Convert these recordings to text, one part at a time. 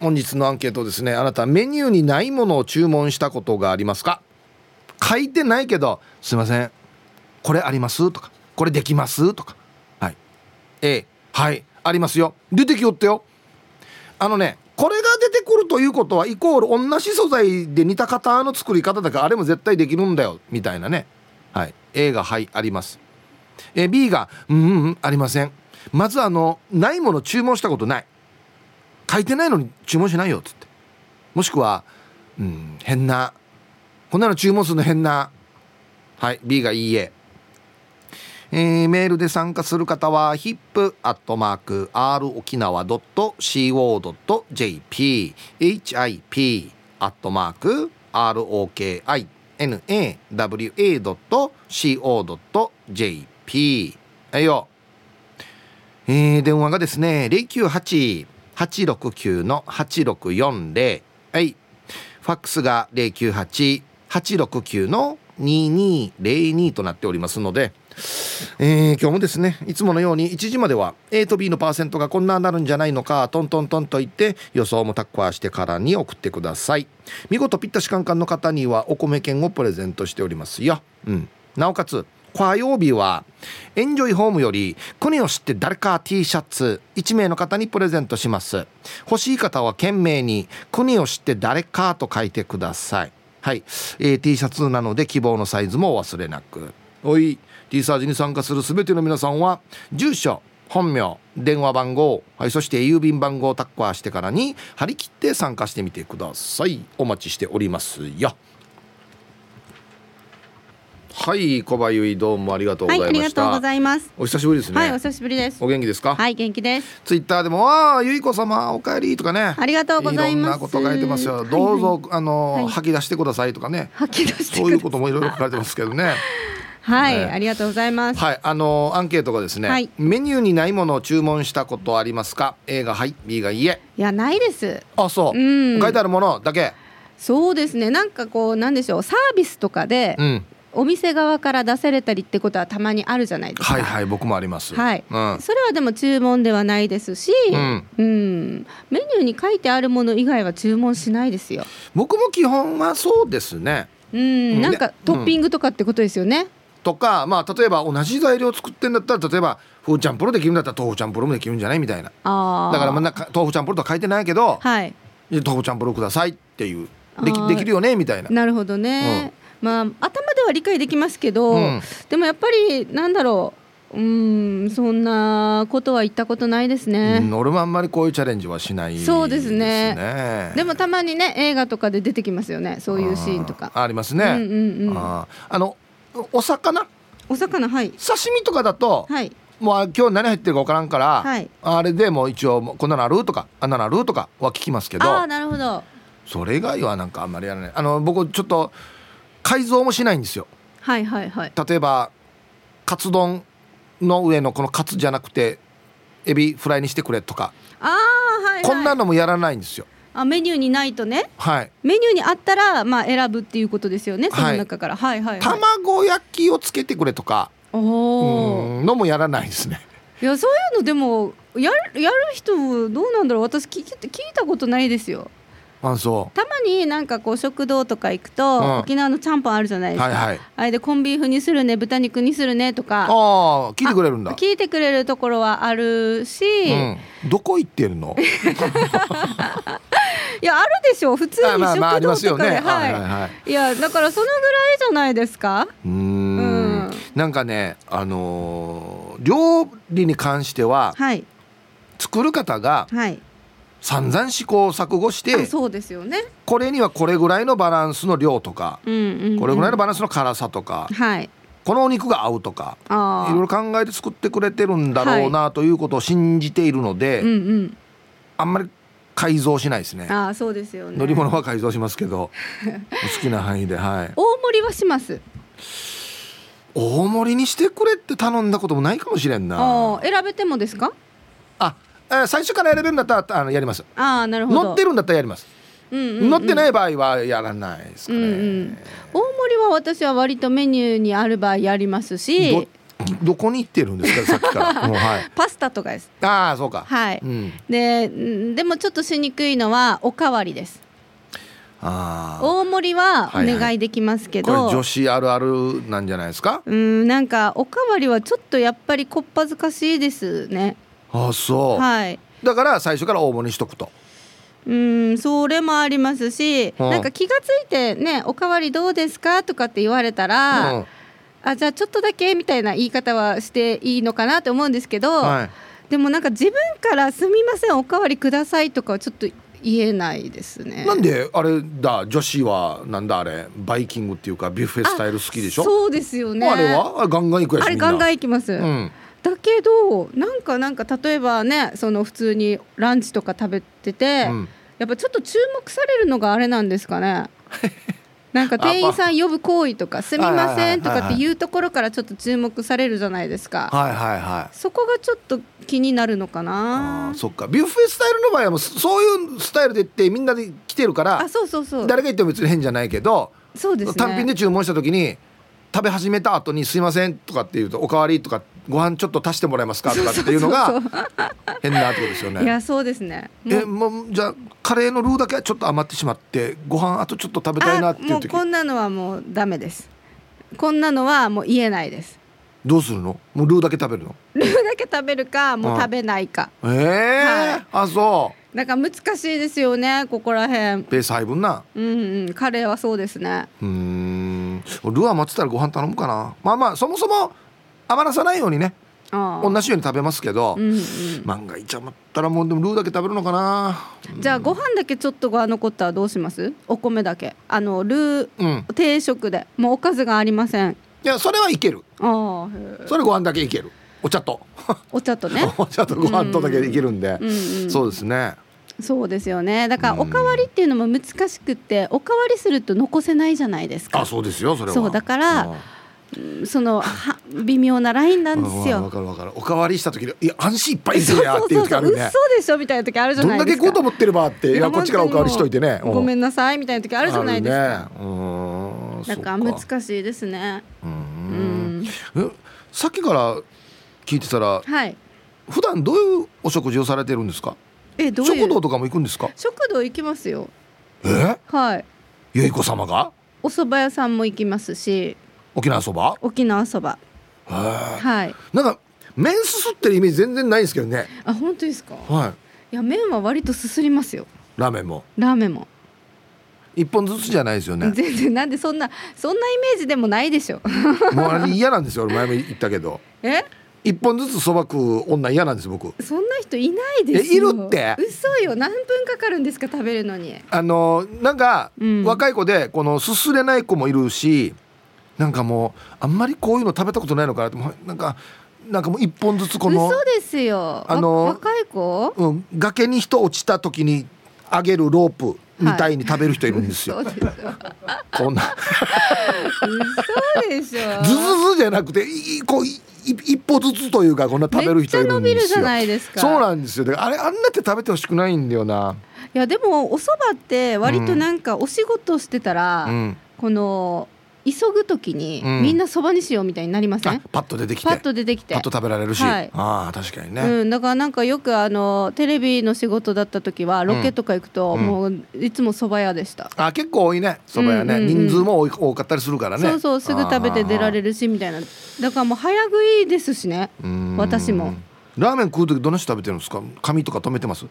本日のアンケートですね。あなたメニューにないものを注文したことがありますか？書いてないけどすいません。これあります？とか。これできます？とか。はい。A はい。ありますよ。出てきよってよ。あのねこれが出てくるということはイコール同じ素材で似た型の作り方だからあれも絶対できるんだよ。みたいなね。はい。A がはいあります。え B がうんうんありません。まずあのないもの注文したことない。書いてないのに注文しないよっつって。もしくはうん変なこんなの注文するの変なはい B がいいえ。えー、メールで参加する方は hip.rokinawa.co.jp hip.rokinawa.co.jp はいよ、えー、電話がですね098 869-8640はい。ファックスが098869の2202となっておりますので、えー、今日もですねいつものように1時までは A と B のパーセントがこんなになるんじゃないのかトントントンと言って予想もタッカーしてからに送ってください。見事ぴったしカンカンの方にはお米券をプレゼントしておりますよ、うん、なおかつ火曜日はエンジョイホームより国を知って誰か T シャツ1名の方にプレゼントします。欲しい方は懸命に国を知って誰かと書いてください。はい、えー、T シャツなので希望のサイズもお忘れなく。おい。T サージに参加する全ての皆さんは住所本名電話番号、はい、そして郵便番号をタッカーしてからに張り切って参加してみてください。お待ちしておりますよ。はい小林由どうもありがとうございました、はい、ありがとうございます。お久しぶりですね。はいお久しぶりです。お元気ですか？はい元気です。ツイッターでもああ由衣子様お帰りとかね。ありがとうございます。いろんなこと書いてますよ。どうぞ、はい。はい、あの、はい、吐き出してくださいとかね。吐き出してそういうこともいろいろ書かれてますけどね。はい、ね、ありがとうございます。はい、あのアンケートがですね、はい、メニューにないものを注文したことありますか？A がはい、B がいいえ。いやないです。あ、そう。うん、書いてあるものだけ。そうですね。なんかこうなんでしょう、サービスとかで、うん、お店側から出されたりってことはたまにあるじゃないですか。はいはい僕もあります。はい。うん、それはでも注文ではないですし、うん、うん、メニューに書いてあるもの以外は注文しないですよ。僕も基本はそうですね。うん、なんかトッピングとかってことですよね。とかまあ例えば同じ材料作ってんだったら例えばフーチャンプロできるんだったら豆腐チャンプロもできるんじゃないみたいな。あだからまあ豆腐チャンプロとは書いてないけど、はい、豆腐チャンプロくださいっていうできできるよねみたいな。なるほどね。うんまあ頭では理解できますけど、うん、でもやっぱりなんだろううんそんなことは言ったことないですね、うん、俺もあんまりこういうチャレンジはしない、ね、そうですね。でもたまにね映画とかで出てきますよね。そういうシーンとか。ありますね、うんうんうん、ああのお魚？お魚はい。刺身とかだと、はい、もう今日何入ってるか分からんから、はい、あれでも一応こんなのある？とかあんなのある？とかは聞きますけど。ああなるほど。それ以外はなんかあんまりやらない。あの僕ちょっと改造もしないんですよ。はいはいはい。例えばカツ丼の上のこのカツじゃなくてエビフライにしてくれとか。ああはい、はい、こんなのもやらないんですよ。あメニューにないとね、はい、メニューにあったら、まあ、選ぶっていうことですよねその中から、はい、はいはい。はい卵焼きをつけてくれとか。おのもやらないですね。いやそういうのでもやるやる人どうなんだろう。私聞い聞いたことないですよあそう。たまになんかこう食堂とか行くと、うん、沖縄のちゃんぽんあるじゃないですか、はいはい、あれでコンビーフにするね豚肉にするねとか。あ聞いてくれるんだ。聞いてくれるところはあるし、うん、どこ行ってるの？いやあるでしょう普通に食堂とかで、まあね、はい、はいはい、い。やだからそのぐらいじゃないですか？うん。なんかねあのー、料理に関しては、はい、作る方が、はい散々試行錯誤してそうですよね。これにはこれぐらいのバランスの量とか、うんうんうん、これぐらいのバランスの辛さとか、はい、このお肉が合うとかいろいろ考えて作ってくれてるんだろうなということを信じているので、はいうんうん、あんまり改造しないですね。あそうですよね。乗り物は改造しますけど 好きな範囲ではい。大盛りはします？大盛りにしてくれって頼んだこともないかもしれんな。選べてもですか？あ最初から選べるんだったらあのやります。あなるほど。乗ってるんだったらやります、うんうんうん、乗ってない場合はやらないですかね、うんうん、大盛りは私は割とメニューにある場合やりますし。どこに行ってるんですかさっきから。はい。パスタとかです。ああそうか。はい、うん。でんでもちょっとしにくいのはおかわりです。ああ大盛りはおはいはい願いできますけこれど、女子あるあるなんじゃないですか？うんなんかおかわりはちょっとやっぱりこっぱずかしいですねああそう、はい。だから最初から大盛りにしとくと。うんそれもありますし、うん。なんか気がついてねおかわりどうですか？とかって言われたら、うんあじゃあちょっとだけみたいな言い方はしていいのかなと思うんですけど、はい。でもなんか自分から「すみませんおかわりください」とかはちょっと言えないですね。なんであれだ女子はなんだあれバイキングっていうかビュッフェスタイル好きでしょ？そうですよね。あれは？ガンガン行くやしあれガンガン行きます。うんだけどなんかなんか例えばねその普通にランチとか食べてて、うんやっぱちょっと注目されるのがあれなんですかね。なんか店員さん呼ぶ行為とか「すみません」とかっていうところからちょっと注目されるじゃないですか。はいはいはいそこがちょっと気になるのかあなー。そっかビュッフェスタイルの場合はもうそそういうスタイルで行ってみんなで来てるからあそうそうそう。誰が言っても別に変じゃないけど、そうですね。単品で注文した時に食べ始めた後に「すいません」とかって言うと「おかわり」とか「ご飯ちょっと足してもらえますか」とかっていうのが変なってことですよね。いやそうですね。もえうもうじゃあカレーのルーだけはちょっと余ってしまってご飯あとちょっと食べたいなっていう時。あもうこんなのはもうダメです。こんなのはもう言えないです。どうするの？もうルーだけ食べるの？ルーだけ食べるかもう食べないか。ええはい。あそなんか難しいですよねここら辺。うペース配分な。うんうんカレーはそうですね。うーん。ルー余ってたらご飯頼むかな。まあまあそもそも余らさないようにね。同じように食べますけど、うんうん。万が一余ったらもうでもルーだけ食べるのかな。じゃあご飯だけちょっとが残ったらどうします？お米だけ。あのルーうん定食で。もうおかずがありません。いやそれはいける。あそれご飯だけいける。お茶と。お茶とね。お茶とご飯とだけいけるんで、うんうんそうですね。そうですよね。だからおかわりっていうのも難しくっておかわりすると残せないじゃないですか。あそうですよそれは。そうだからうんそのは微妙なラインなんですわよかるわかる。おかわりした時にいや安心いっぱいですよやっていう時ある嘘ね。でしょみたいな時あるじゃどなんいですか。だけ食うと思ってればっていややこっちからおかわりしといてね。ごめんんなさいみたいな時あるじゃないですか、ね。うーんだか難しいですね。ううん。さっきから聞いてたらはい。普段どういうお食事をされてるんですか？えどういう？食堂とかも行くんですか？食堂行きますよ。え？はい。ゆい子様が？お蕎麦屋さんも行きますし沖縄そば？沖縄そば。はい。なんか麺すすってるイメージ全然ないんですけどね。あ本当ですか？はい。いや麺は割とすすりますよ。ラーメンも？ラーメンも、一本ずつじゃないですよね。全然なんでそんなそんなイメージでもないでしょ。もうあれ嫌なんですよ。俺前も言ったけど。え？一本ずつそば食う女嫌なんです僕。そんな人いないですいるって？嘘よ。何分かかるんですか食べるのに。あのなんか、うん。若い子でこのすすれない子もいるしなんかもうあんまりこういうの食べたことないのかなって。なんかなんかもう一本ずつこの嘘、ですよ。あのわ若い子？うん、崖に人落ちた時に上げるロープみたいに食べる人いるんですよ、そうでしょ。こんな。嘘でしょ。ズズズじゃなくていいこういい一歩ずつというかこんな食べる人いるんですよ。めっちゃ伸びるじゃないですか。そうなんですよ。だからあれあんなって食べてほしくないんだよな。いやでもお蕎麦って割となんかお仕事してたら、うん。この急ぐ時に、うん。みんな蕎麦にしようみたいになりません？あパッと出てきて。パッと出てきて。パッと食べられるし、はい。ああ確かにね、うん、だからなんかよくあのテレビの仕事だった時はロケとか行くと、うん。もういつも蕎麦屋でした、あ結構多いねそば屋ね、うんうんうん人数も多い多かったりするからね。そうそうすぐ食べて出られるるしみたいな。だからもう早食いですしね私も。ラーメン食う時どんな人食べてるんですか？紙とか止めてます？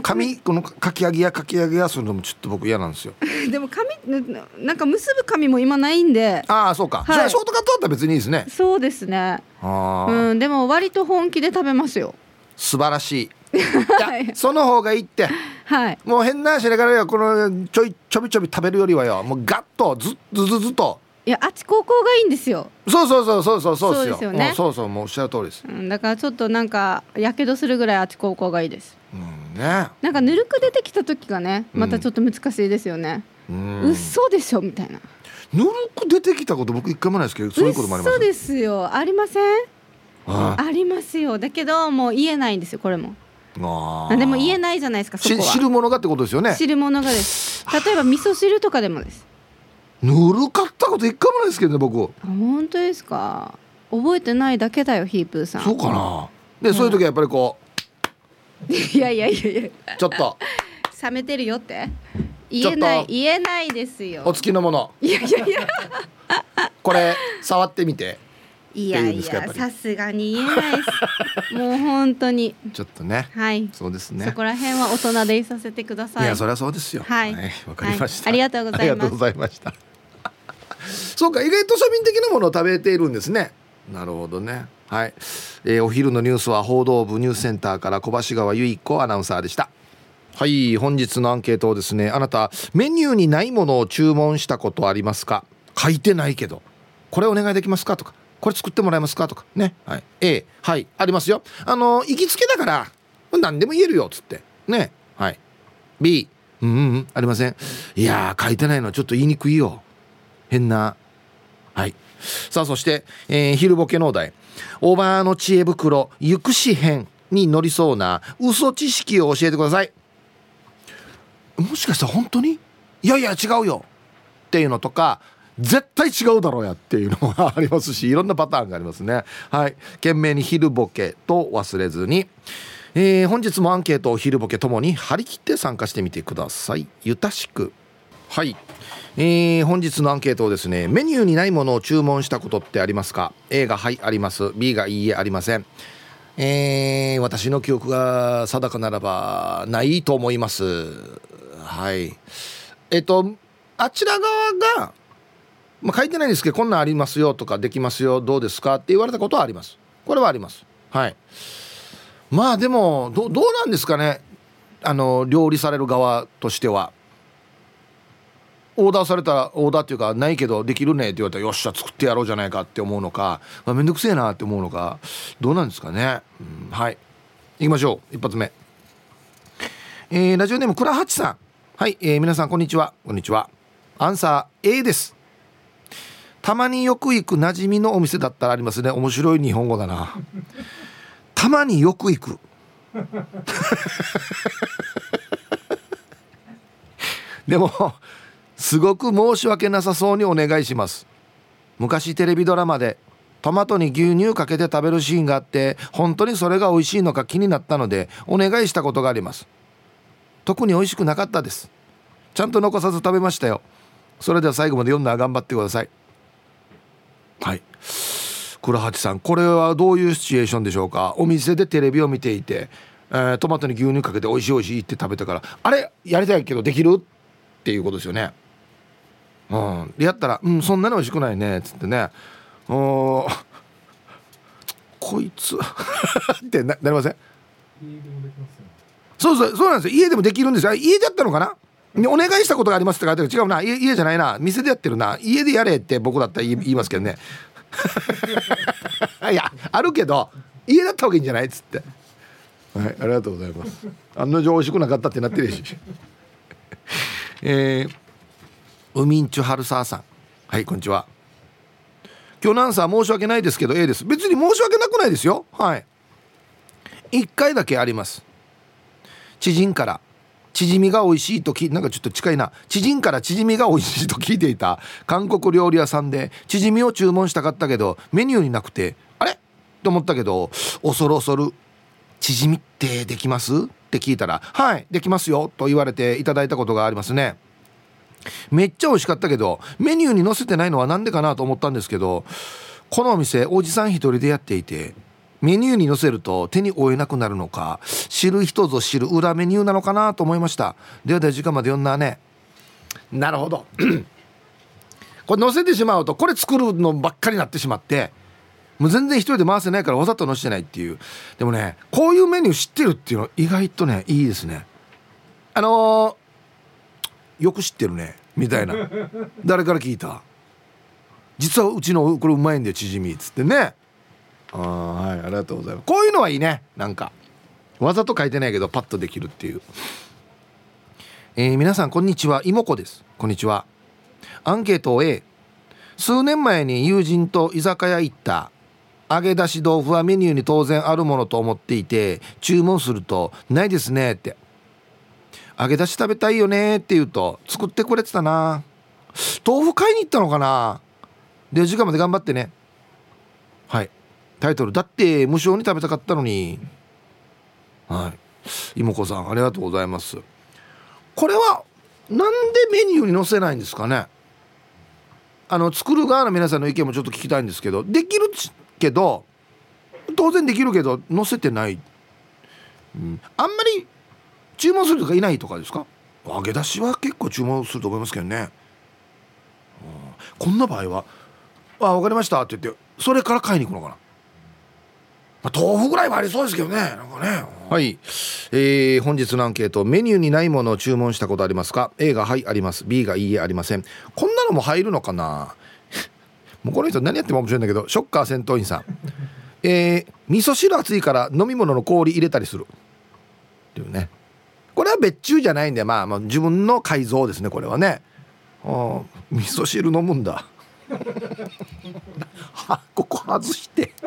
紙このかき揚げやかき揚げやするのもちょっと僕嫌なんですよ。でも紙ななんか結ぶ紙も今ないんで。ああそうか、はい。それはショートカットだったら別にいいですね。そうですね。ああ、うんでも割と本気で食べますよ。素晴らし い。その方がいいって。はい。もう変な話だからよこのちょいちょびちょび食べるよりはよ。もうガッとずっずずずっと。いやあち高校がいいんですよ、そうそうそうそうそうそうそうですよね。うんそうそうもうおっしゃる通りです。うん、だからちょっとなんかやけどするぐらいあち高校がいいですうんね。なんかぬるく出てきた時がねうん。またちょっと難しいですよね、うん。嘘でしょみたいな。ぬるく出てきたこと僕一回もないですけどそういうこともあります？嘘ですよありません。あありますよ。だけどもう言えないんですよこれも。ああでも言えないじゃないですかそこしは。知るものがってことですよね。汁物がです。例えば味噌汁とかでもです。ぬるかったこと一回もないですけどね僕。あ本当ですか。覚えてないだけだよヒープーさん。そうかな。で、そういう時はやっぱりこ いやいやいやいや。うちょっと。冷めてるよって。言えない言えないですよ。お付きのもの。いやいやいや。これ触ってみて。いやいやさすがに言えないです。もう本当に。ちょっとね。はい。そうですね。そこら辺は大人でいさせてください。いやそりゃそうですよ。はい。わ、かりました、はい。ありがとうございます。ありがとうございました。そうか意外と庶民的なものを食べているんですね。なるほどねはい、えーお昼のニュースは報道部ニュースセンターから小橋川由衣子アナウンサーでした。はい本日のアンケートをですねあなたメニューにないものを注文したことありますか？書いてないけど。これお願いできますか？とか。これ作ってもらえますか？とか。ね。はい。A はい。ありますよ。あの行きつけだから何でも言えるよっつって。ね。はい。B うんうんうん。ありません。いやー書いてないのはちょっと言いにくいよ。変な。はい。さあそして、えー昼ボケのお題。おばあの知恵袋行くし編に乗りそうな嘘知識を教えてください。もしかしたら本当に？いやいや違うよ。っていうのとか絶対違うだろうやっていうのがありますしいろんなパターンがありますね。はい。懸命に昼ボケと忘れずに。えー本日もアンケートを昼ボケともに張り切って参加してみてください。ゆたしく。はい、えー本日のアンケートをですねメニューにないものを注文したことってありますか？A がはいあります。B がいいえありません。えー私の記憶が定かならばないと思います。はい。えっとあちら側が、まあ、書いてないんですけどこんなんありますよとかできますよどうですか？って言われたことはあります。これはあります。はい。まあでもどどうなんですかね？あの料理される側としては。オーダーされたらオーダーっていうかないけどできるねって言われたらよっしゃ作ってやろうじゃないかって思うのか、まあ、めんどくせえなって思うのかどうなんですかね、うんはい。行きましょう。一発目。えーラジオネーム倉八さん。はい、えー皆さんこんにちは。こんにちは。アンサー A です。たまによく行く馴染みのお店だったらありますね。面白い日本語だな。たまによく行く。でもすごく申し訳なさそうにお願いします。昔テレビドラマでトマトに牛乳かけて食べるシーンがあって本当にそれが美味しいのか気になったのでお願いしたことがあります。特に美味しくなかったです。ちゃんと残さず食べましたよ。それでは最後まで読んだら頑張ってください。はい。倉八さんこれはどういうシチュエーションでしょうか？お店でテレビを見ていて、えートマトに牛乳かけて美味しい美味しいって食べてからあれ？やりたいけどできる？っていうことですよね。うん。でやったら「うんそんなに美味しくないね」っつってね「おー こいつ」ってななりません？そうそうそうなんですよ。家でもできるんですよ。家でやったのかな？でお願いしたことがありますって書いてある違うな家家じゃないな。店でやってるな。家でやれって僕だったら言い言いますけどね。いやあるけど家だった方がいいんじゃない？っつって。はいありがとうございます。案の定美味しくなかったってなってるし。えー、ウミンチュハルサーさん。はいこんにちは。今日のアンサー申し訳ないですけど A です。別に申し訳なくないですよ。はい。1回だけあります。知人から。チヂミが美味しいと聞なんかちょっと近いな。知人からチヂミが美味しいと聞いていた。韓国料理屋さんでチヂミを注文したかったけどメニューになくてあれ？と思ったけど恐る恐る「チヂミってできます?」って聞いたら「はいできますよ」と言われていただいたことがありますね。めっちゃ美味しかったけどメニューに載せてないのは何でかなと思ったんですけどこのお店おじさん一人でやっていてメニューに載せると手に負えなくなるのか知る人ぞ知る裏メニューなのかなと思いました。ではでは時間まで読んだね。なるほど。これ載せてしまうとこれ作るのばっかりになってしまってもう全然一人で回せないからわざと載せてないっていう。でもねこういうメニュー知ってるっていうの意外とねいいですね。あのーよく知ってるねみたいな。誰から聞いた？実はうちのこれうまいんだよチヂミっつってね。あーはいありがとうございます。こういうのはいいねなんか。わざと書いてないけどパッとできるっていう。えー皆さんこんにちは。妹子です。こんにちは。アンケートを A 数年前に友人と居酒屋行った。揚げ出し豆腐はメニューに当然あるものと思っていて注文すると「ないですね」って「揚げ出し食べたいよね」って言うと作ってくれてたな。豆腐買いに行ったのかな。で時間まで頑張ってね。はい。タイトル「だって無償に食べたかったのに」はい。妹子さんありがとうございます。これはなんでメニューに載せないんですかね。あの作る側の皆さんの意見もちょっと聞きたいんですけどできるけど当然できるけど載せてない、うん、あんまり注文するとかいないとかですか？揚げ出しは結構注文すると思いますけどね、うん、こんな場合は「あ分かりました」って言ってそれから買いに行くのかな、まあ、豆腐ぐらいはありそうですけどね。なんかね。はい、えー、本日のアンケートメニューにないものを注文したことありますか？A がはいあります。B がいいえありません。こんなのも入るのかな？もうこの人何やっても面白いんだけどショッカー戦闘員さん。えー、味噌汁熱いから飲み物の氷入れたりする。っていうね。これは別注じゃないんでまあ、まあ、自分の改造ですねこれはね。あ味噌汁飲むんだ。はここ外して。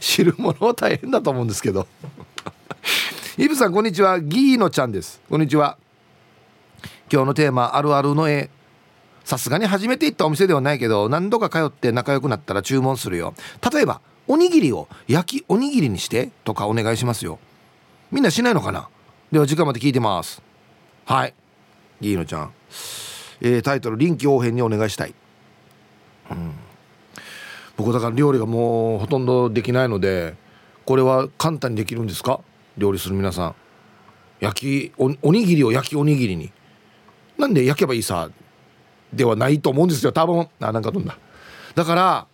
汁物は大変だと思うんですけど。イブさんこんにちは。ギーノちゃんです。こんにちは。今日のテーマあるあるの絵。さすがに初めて行ったお店ではないけど何度か通って仲良くなったら注文するよ。例えばおにぎりを焼きおにぎりにしてとかお願いしますよ。みんなしないのかな？では時間まで聞いてます。はい。いいのちゃん、えー、タイトル臨機応変にお願いしたい、うん、僕だから料理がもうほとんどできないのでこれは簡単にできるんですか？料理する皆さん。焼きおおにぎりを焼きおにぎりに。なんで焼けばいいさ？ではないと思うんですよ多分。あなんか飛んだだから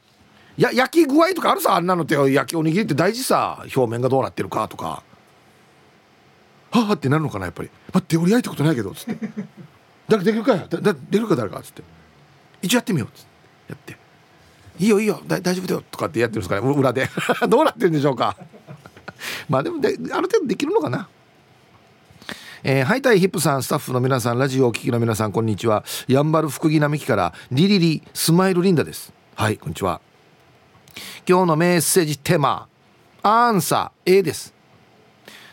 や焼き具合とかあるさ？あんなのって焼きおにぎりって大事さ？表面がどうなってるかとか。はあってなるのかなやっぱり。待って俺焼いたことないけどつって。誰できるかやだできるか誰かつって。一応やってみようつって。やって。いいよいいよ大丈夫だよとかってやってるんですかね裏で。どうなってるんでしょうか。まあでもである程度できるのかな。えー、ハイタイヒップさんスタッフの皆さんラジオお聴きの皆さんこんにちは。やんばる福木並木からリリリスマイルリンダです。はいこんにちは。今日のメッセージテーマアンサー A です。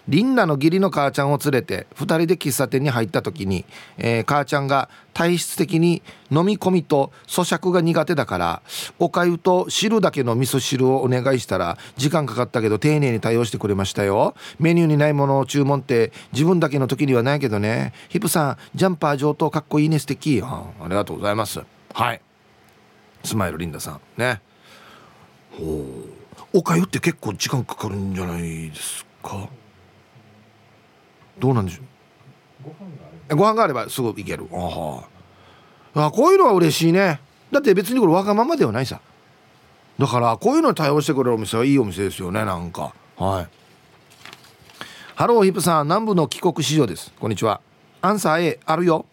リンダの義理の母ちゃんを連れて2人で喫茶店に入った時に、えー、母ちゃんが体質的に飲み込みと咀嚼が苦手だからおかゆと汁だけの味噌汁をお願いしたら時間かかったけど丁寧に対応してくれましたよ。メニューにないものを注文って自分だけの時にはないけどね。ヒプさんジャンパー上等かっこいいね素敵あありがとうございます。はい。スマイルリンダさん。ね。おかゆって結構時間かかるんじゃないですか？どうなんでしょう？ご飯があれば。すぐ行ける。ああこういうのは嬉しいね。だって別にこれわがままではないさ。だからこういうのに対応してくれるお店はいいお店ですよねなんか。はい。ハローヒップさん南部の帰国子女です。こんにちは。アンサー A あるよ。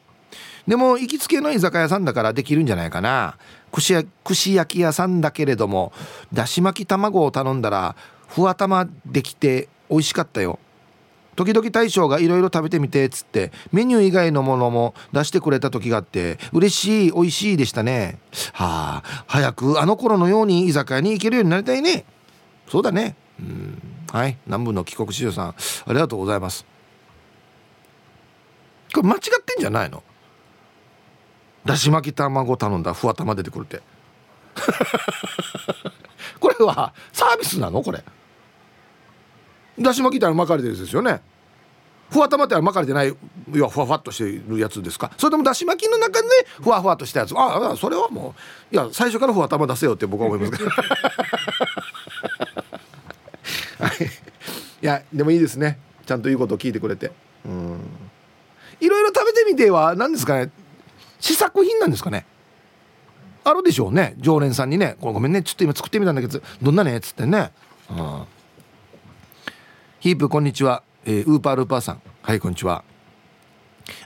でも行きつけの居酒屋さんだからできるんじゃないかな。串焼き屋さんだけれどもだし巻き卵を頼んだらふわ玉できて美味しかったよ時々大将がいろいろ食べてみてっつってメニュー以外のものも出してくれた時があって嬉しい美味しいでしたね。はあ早くあの頃のように居酒屋に行けるようになりたいね。そうだね。うん。はい。南部の帰国子女さんありがとうございます。これ間違ってんじゃないの？だし巻き卵頼んだふわ玉出てくるって。これはサービスなの？これ。だし巻きって巻かれてるやつですよね。ふわ玉って巻かれてない要はふわふわっとしてるやつですか。それともだし巻きの中でふわふわとしたやつ。ああそれはもういや最初からふわ玉出せよって僕は思います。け どはい。いやでもいいですね。ちゃんと言うことを聞いてくれて。うん。いろいろ食べてみては何ですかね。試作品なんですかね。あるでしょうね。常連さんにね「ごめんね。ちょっと今作ってみたんだけどどんなね?」っつってね。うん。ヒープこんにちは、えー、ウーパールーパーさん。はいこんにちは。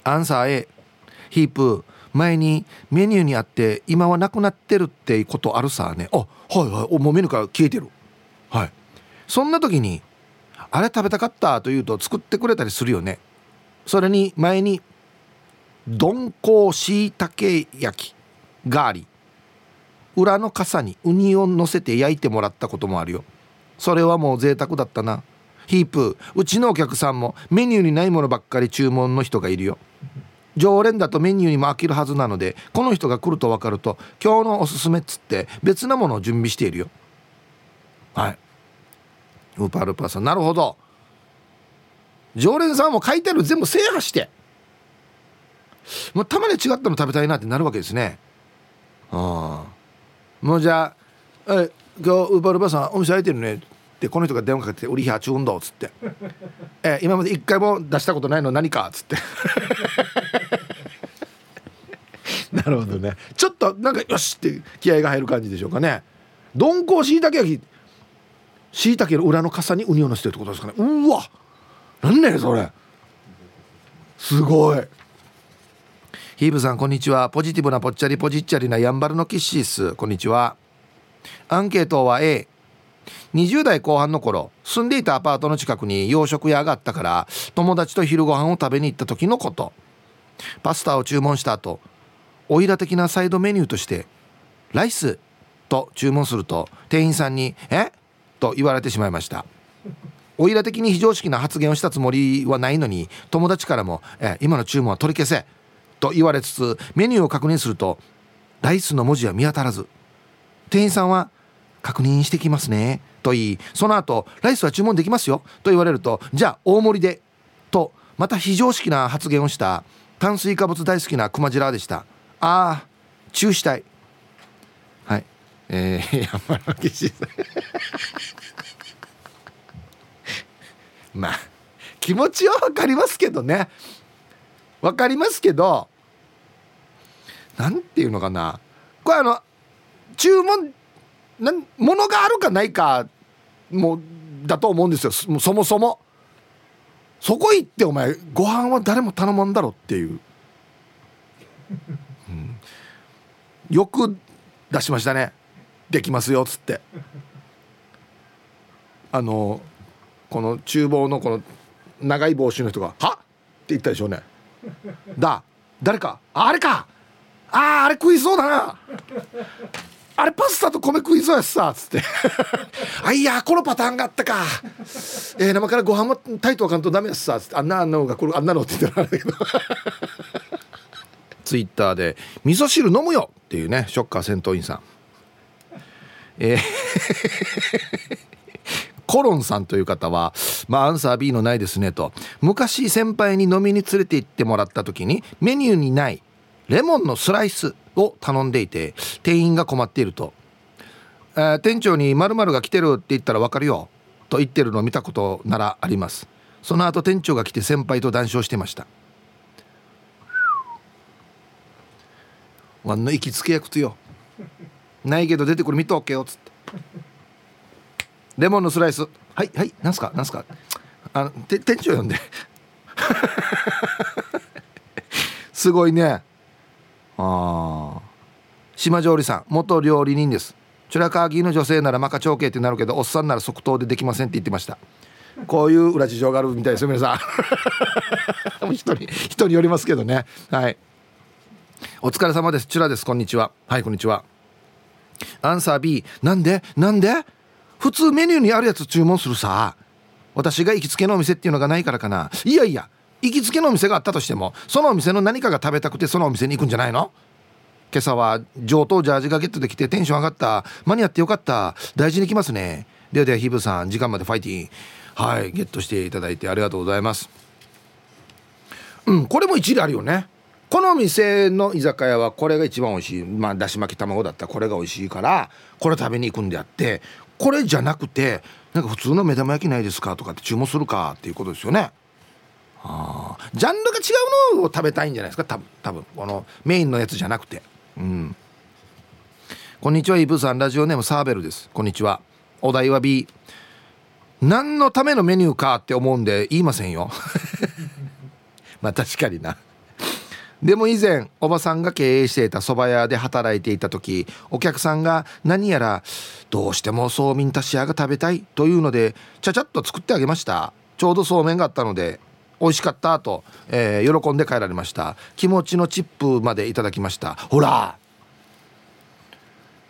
アンサー A ヒープ前にメニューにあって今はなくなってるってことあるさね。あはいはい。もうメニューから消えてる。はい。そんな時にあれ食べたかったというと作ってくれたりするよね。それに前に鈍行しいたけ焼きガーリ裏の傘にウニを乗せて焼いてもらったこともあるよ。それはもう贅沢だったな。ヒープ。うちのお客さんもメニューにないものばっかり注文の人がいるよ。常連だとメニューにも飽きるはずなのでこの人が来ると分かると今日のおすすめっつって別なものを準備しているよ。はい。ウーパールーパーさん。なるほど。常連さんも書いてある。全部制覇して。もうたまに違ったの食べたいなってなるわけですね。ああ。もうじゃあ「え今日ウーパールーパーさんお店開いてるね」ってこの人が電話かけて「売りひゃちゅうんど」っつって「え今まで一回も出したことないの何か」っつって。なるほどね。ちょっとなんかよしって気合が入る感じでしょうかね。鈍行しいたけ焼きしいたけの裏の傘にウニをのせてるってことですかね。うわ！なんねそれ。すごい。ヒーブさんこんにちは。ポジティブなぽっちゃりポジッチャリなやんばるのキッシースこんにちは。アンケートは20代後半の頃住んでいたアパートの近くに洋食屋があったから友達と昼ご飯を食べに行った時のこと。パスタを注文した後オイラ的なサイドメニューとしてライスと注文すると店員さんに「え？と言われてしまいました。オイラ的に非常識な発言をしたつもりはないのに友達からも「え今の注文は取り消せ」と言われつつメニューを確認するとライスの文字は見当たらず。店員さんは「確認してきますね」と言いその後ライスは注文できますよ」と言われると「じゃあ大盛りで」とまた非常識な発言をした。炭水化物大好きなクマジラでした。ああチューしたい。はい。えー、山の岸さんまあ気持ちは分かりますけどね。分かりますけどなんていうのかな。これあの注文なんものがあるかないかもうだと思うんですよ。そもそも。そこ行ってお前ご飯は誰も頼まんだろっていう、うん、よく出しましたね。できますよっつって。あのこの厨房のこの長い帽子の人が「はっ?」って言ったでしょうね。だ誰か？あれか！あああれ食いそうだな！あれパスタと米食いそうやしさつって。あいやこのパターンがあったか。えー、生からご飯もタイトあかんとダメやしさつって。あんなあんなのがこれあんなのって言ってるんだけど。ツイッターで「味噌汁飲むよ!」っていうねショッカー戦闘員さん。えー コロンさんという方は、まあ、アンサー B のないですねと。昔先輩に飲みに連れて行ってもらった時にメニューにないレモンのスライスを頼んでいて店員が困っていると「えー、店長に〇〇が来てるって言ったら分かるよ」と言ってるのを見たことならあります。その後店長が来て先輩と談笑してました。わんの行きつけ役とよ。ないけど出てくる見とけよ。っつって。レモンのスライス。はいはいなんすかなんすか。あの店長呼んで。すごいね。ああ島上里さん元料理人です。チュラカーギーの女性ならマカ長兄ってなるけどおっさんなら即答でできませんって言ってました。こういう裏事情があるみたいですよ皆さん。人一人よりますけどね。はい。お疲れ様です。チュラです。こんにちは。はいこんにちは。アンサー B なんで？なんで？普通メニューにあるやつ注文するさ。私が行きつけのお店っていうのがないからかな。いやいや。行きつけのお店があったとしてもそのお店の何かが食べたくてそのお店に行くんじゃないの？今朝は上等ジャージがゲットできてテンション上がった。間に合ってよかった。大事に来ますね。ではではヒブさん時間までファイティンはいゲットしていただいてありがとうございます。うんこれも一理あるよね。この店の居酒屋はこれが一番美味しい。まあだし巻き卵だったらこれが美味しいからこれ食べに行くんであってこれじゃなくてなんか普通の目玉焼きないですかとかって注文するかっていうことですよね。あジャンルが違うのを食べたいんじゃないですか？多分多分このメインのやつじゃなくて。うん。こんにちはイブさん。ラジオネームサーベルです。こんにちは。お題は B 何のためのメニューかって思うんで言いませんよ。まあ確かにな。でも以前おばさんが経営していた蕎麦屋で働いていた時お客さんが何やらどうしてもそうみんたし屋が食べたいというのでちゃちゃっと作ってあげました。ちょうどそうめんがあったので美味しかったと、えー、喜んで帰られました。気持ちのチップまでいただきました。ほら！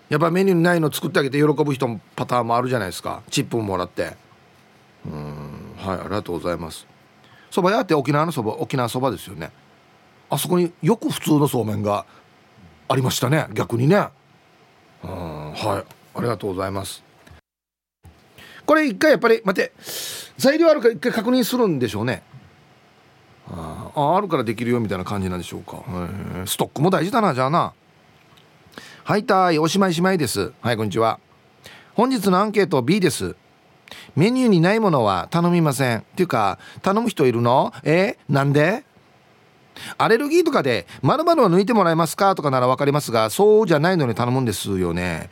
やっぱメニューないの作ってあげて喜ぶ人もパターンもあるじゃないですか。チップももらって。うんはいありがとうございます。そば屋って沖縄のそば沖縄そばですよね。あそこによく普通のそうめんがありましたね。逆にね。うんはいありがとうございます。これ一回やっぱり待って。材料あるから一回確認するんでしょうね。あああるからできるよみたいな感じなんでしょうか。ストックも大事だなじゃあな。はいたいおしまいしまいです。はいこんにちは。本日のアンケート B です。メニューにないものは頼みません。っていうか頼む人いるの？えなんで？アレルギーとかで「まるは抜いてもらえますか?」とかなら分かりますがそうじゃないのに頼むんですよね。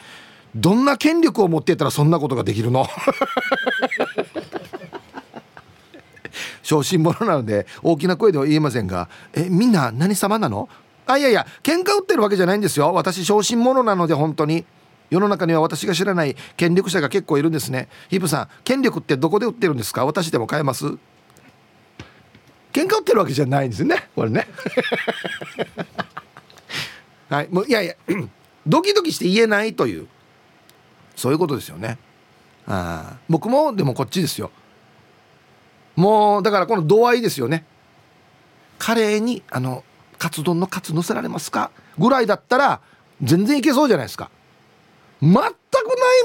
どんな権力を持ってたらそんなことができるの？小心者なので大きな声では言えませんがえみんな何様なのあいやいや喧嘩売ってるわけじゃないんですよ。私小心者なので本当に。世の中には私が知らない権力者が結構いるんですね。ヒプさん権力ってどこで売ってるんですか？私でも買えます？喧嘩売ってるわけじゃないんですね。これね。はいもういやいやドキドキして言えないという。そういうことですよね。あ。僕もでもこっちですよ。もうだからこの度合いですよね。カレーにあのカツ丼のカツ乗せられますか？ぐらいだったら全然いけそうじゃないですか。全くない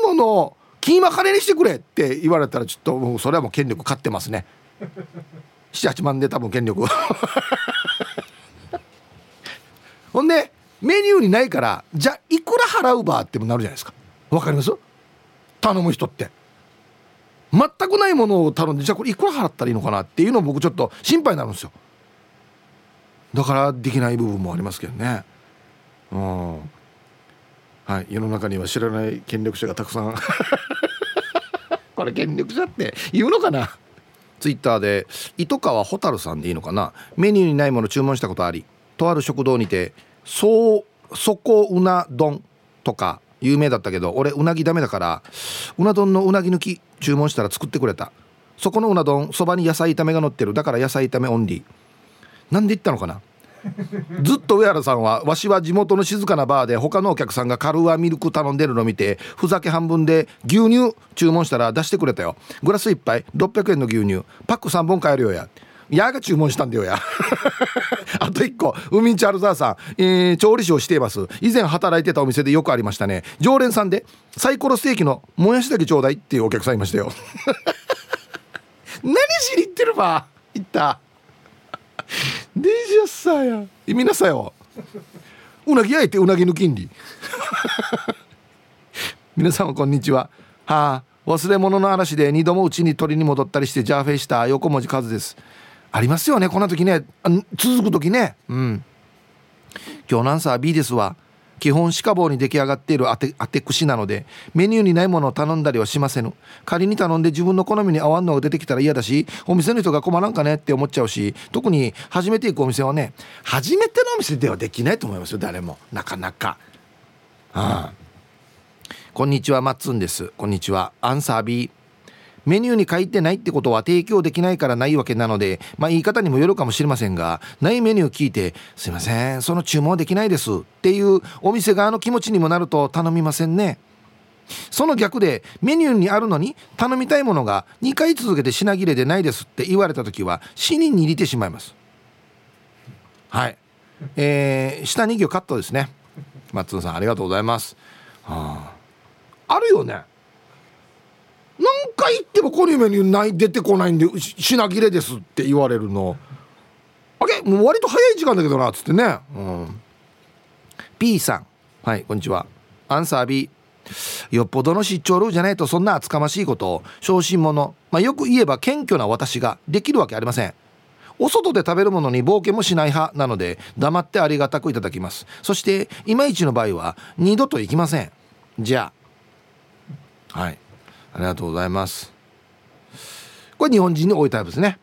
ものをキーマカレーにしてくれって言われたらちょっともうそれはもう権力勝ってますね。78万で多分権力 ほんでメニューにないからじゃあいくら払うばってもなるじゃないですか。わかります？頼む人って。全くないものを頼んでじゃあこれいくら払ったらいいのかなっていうのを僕ちょっと心配になるんですよ。だからできない部分もありますけどね。うん。はい。世の中には知らない権力者がたくさん。これ権力者って言うのかな？ツイッターで糸川蛍さんでいいのかな？メニューにないもの注文したことあり。とある食堂にてそうそこうな丼とか有名だったけど俺うなぎダメだからうな丼のうなぎ抜き注文したら作ってくれた。そこのうな丼そばに野菜炒めが乗ってる。だから野菜炒めオンリー。なんで言ったのかな？ずっと上原さんはわしは地元の静かなバーで他のお客さんがカルアミルク頼んでるの見てふざけ半分で牛乳注文したら出してくれたよ。グラス1杯600円の牛乳。パック3本買えるよや。やが注文したんだよや。あと1個。ウミンチャルザーさん、えー、調理師をしています。以前働いてたお店でよくありましたね。常連さんでサイコロステーキのもやしだけちょうだいっていうお客さんいましたよ。何しに行ってるば？行った。デジャスさや。意味なさよ。うなぎ焼いてうなぎの金利。皆様こんにちは。はあ忘れ物の嵐で2度もうちに取りに戻ったりしてジャーフェイした。横文字数です。ありますよねこんな時ね。続く時ね。うん。今日のアンサー B ですわ。基本歯科棒に出来上がっている当て当て串なのでメニューにないものを頼んだりはしません仮に頼んで自分の好みに合わんのが出てきたら嫌だしお店の人が困らんかねって思っちゃうし特に初めて行くお店はね初めてのお店ではできないと思いますよ誰も。なかなか。はあ。こんにちはマッツンです。こんにちは。アンサー B メニューに書いてないってことは提供できないからないわけなので、まあ言い方にもよるかもしれませんが、ないメニュー聞いて、すいません、その注文できないですっていうお店側の気持ちにもなると頼みませんね。その逆でメニューにあるのに頼みたいものが2回続けて品切れでないですって言われた時は死に握ってしまいます。はい。えー、下2行カットですね。松野さんありがとうございます。はあ、あるよね。回言ってもこのメニューない出てこないんで品切れですって言われるの。あれもう割と早い時間だけどなっつってね、うん、P さん。はいこんにちは。アンサー B よっぽどの出張ルーじゃないとそんな厚かましいことを小心者、まあ、よく言えば謙虚な私ができるわけありません。お外で食べるものに冒険もしない派なので黙ってありがたくいただきます。そしていまいちの場合は二度と行きません。じゃあ。はい。ありがとうございます。これ日本人に多いタイプですね。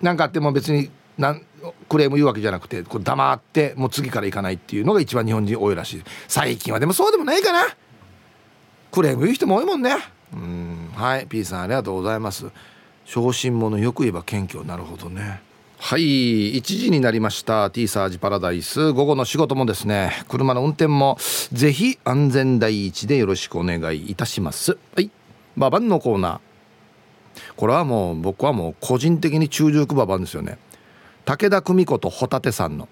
何かあっても別になんクレーム言うわけじゃなくてこう黙ってもう次から行かないっていうのが一番日本人多いらしい。最近はでもそうでもないかな。クレーム言う人も多いもんね。うん。はい。P さんありがとうございます。小心者よく言えば謙虚。なるほどね。はい1時になりました。T サージパラダイス。午後の仕事もですね車の運転もぜひ安全第一でよろしくお願いいたします。はいババンのコーナー。これはもう僕はもう個人的に中熟ババンですよね。武田久美子とホタテさんの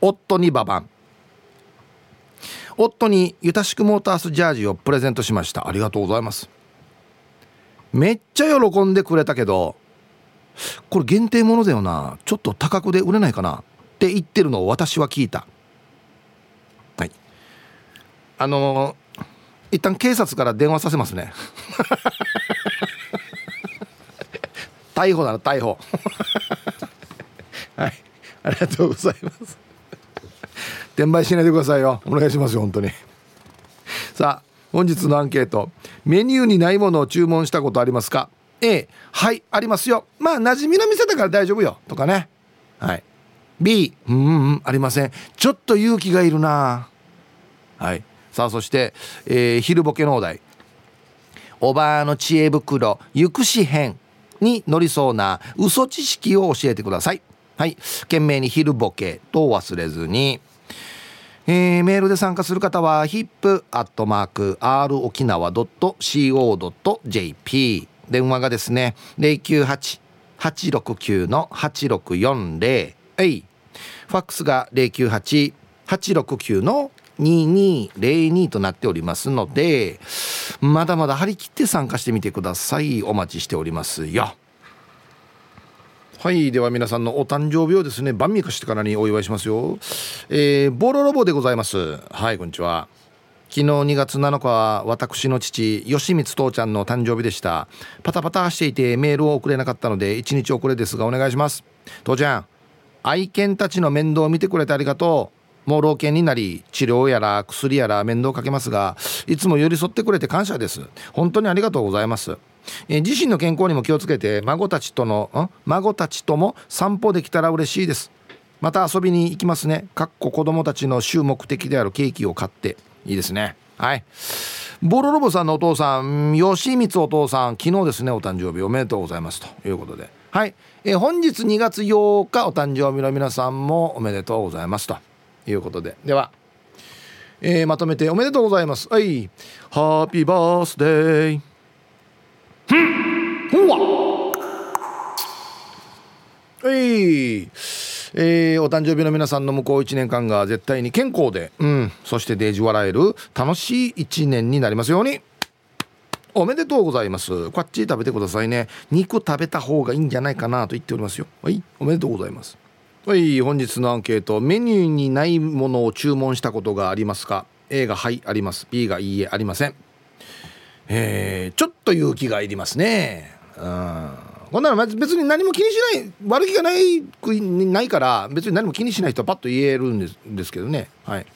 夫にババン夫にユタシクモータースジャージをプレゼントしました。ありがとうございます。めっちゃ喜んでくれたけどこれ限定ものだよな。ちょっと高くで売れないかなって言ってるのを私は聞いた。はい。あのー、一旦警察から電話させますね。逮捕なら逮捕。はい。ありがとうございます。転売しないでくださいよ。お願いしますよ本当に。さあ本日のアンケート。メニューにないものを注文したことありますか？A はいありますよ。まあ馴染みの店だから大丈夫よ。とかね。はい。B うんうんありません。ちょっと勇気がいるな。はい。さあそして、えー、昼ボケのお題。おばあの知恵袋行くし編に乗りそうな嘘知識を教えてください。はい。懸命に昼ボケと忘れずに。えー、メールで参加する方は hip.r 沖縄 .co.jp 電話がですね098-869の8640えい。ファックスが098-869の2202となっておりますのでまだまだ張り切って参加してみてください。お待ちしておりますよ。はいでは皆さんのお誕生日をですね晩味化してからにお祝いしますよ。えー、ボロロボでございます。はいこんにちは。昨日2月7日は私の父吉光父ちゃんの誕生日でした。パタパタしていてメールを送れなかったので1日遅れですがお願いします。父ちゃん愛犬たちの面倒を見てくれてありがとう。もう老犬になり治療やら薬やら面倒かけますがいつも寄り添ってくれて感謝です。本当にありがとうございます。え、自身の健康にも気をつけて孫たちとのん？孫たちとも散歩できたら嬉しいです。また遊びに行きますね。かっこ子供たちの週目的であるケーキを買って。いいですね。はい。ボロロボさんのお父さん吉光お父さん昨日ですねお誕生日おめでとうございます。ということで。はい、え、本日2月8日お誕生日の皆さんもおめでとうございます。ということで。では。えー、まとめておめでとうございます。はい。ハッピーバースデーふんほわ。はい。えー、お誕生日の皆さんの向こう1年間が絶対に健康で、うん、そしてデージ笑える楽しい1年になりますように。おめでとうございます。こっち食べてくださいね。肉食べた方がいいんじゃないかなと言っておりますよ。はいおめでとうございます。はい本日のアンケート。メニューにないものを注文したことがありますか？A がはいあります。B がいいえありません。えー、ちょっと勇気がいりますね。うん。こんなの別に何も気にしない悪気がないないから別に何も気にしない人はパッと言えるんですですけどね。はい。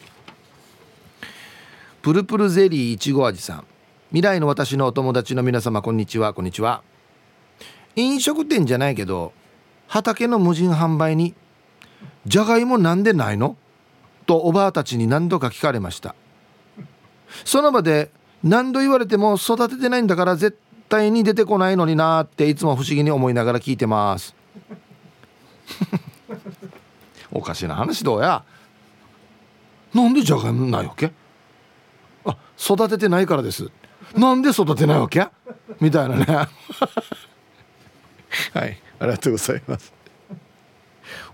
プルプルゼリーいちご味さん。未来の私のお友達の皆様こんにちはこんにちは。飲食店じゃないけど畑の無人販売に「じゃがいもなんでないの?」とおばあたちに何度か聞かれましたその場で何度言われても育ててないんだから絶対に出てこないのになっていつも不思議に思いながら聞いてます。おかしいな話どうや。なんでじゃがいもないわけ？あ育ててないからです。なんで育てないわけ？みたいなね。はいありがとうございます。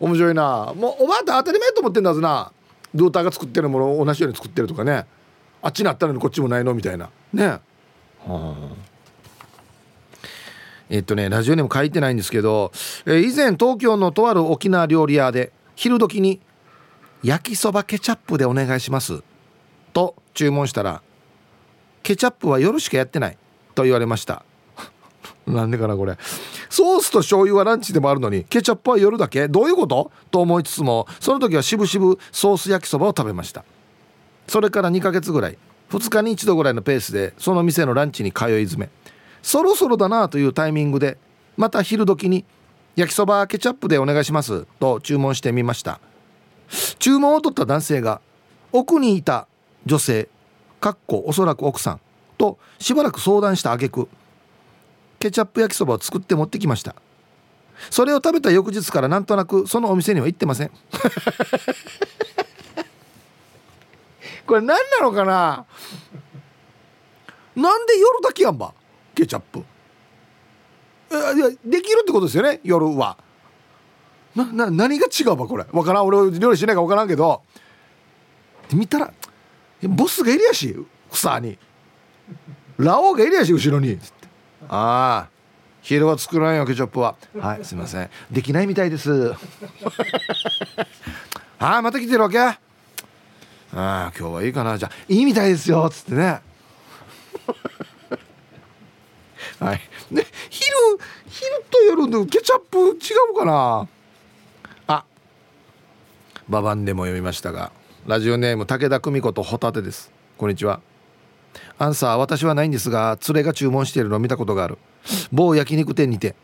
面白いな。もうおばあって当たり前と思ってんだずな。ドーターが作ってるものを同じように作ってるとかね。あっちにあったのにこっちもないの？みたいな。ね。はあ。えっとねラジオにも書いてないんですけど、え、以前東京のとある沖縄料理屋で昼時に「焼きそばケチャップでお願いします」と注文したら「ケチャップは夜しかやってない」と言われました。なんでかなこれ。ソースと醤油はランチでもあるのにケチャップは夜だけ？どういうこと？と思いつつもその時はしぶしぶソース焼きそばを食べました。それから2ヶ月ぐらい2日に1度ぐらいのペースでその店のランチに通い詰めそろそろだなというタイミングでまた昼時に焼きそばケチャップでお願いしますと注文してみました。注文を取った男性が奥にいた女性かっこおそらく奥さんとしばらく相談した挙句ケチャップ焼きそばを作って持ってきました。それを食べた翌日からなんとなくそのお店には行ってません。これ何なのかな？なんで夜だけやんば？ケチャップ。いやできるってことですよね？夜は。なな何が違うわこれ。わからん。俺料理しないかわからんけど。見たらボスがいるやし草に。ラオウがいるやし後ろに。ああ。昼は作らんよケチャップは。はいすいません。できないみたいです。ああまた来てるわけ？ああ今日はいいかな。じゃあいいみたいですよっつってね。はい。ね昼昼と夜のケチャップ違うかな？あ。ババンでも読みましたがラジオネーム武田久美子とホタテです。こんにちは。アンサー私はないんですが連れが注文しているのを見たことがある。某焼肉店にて。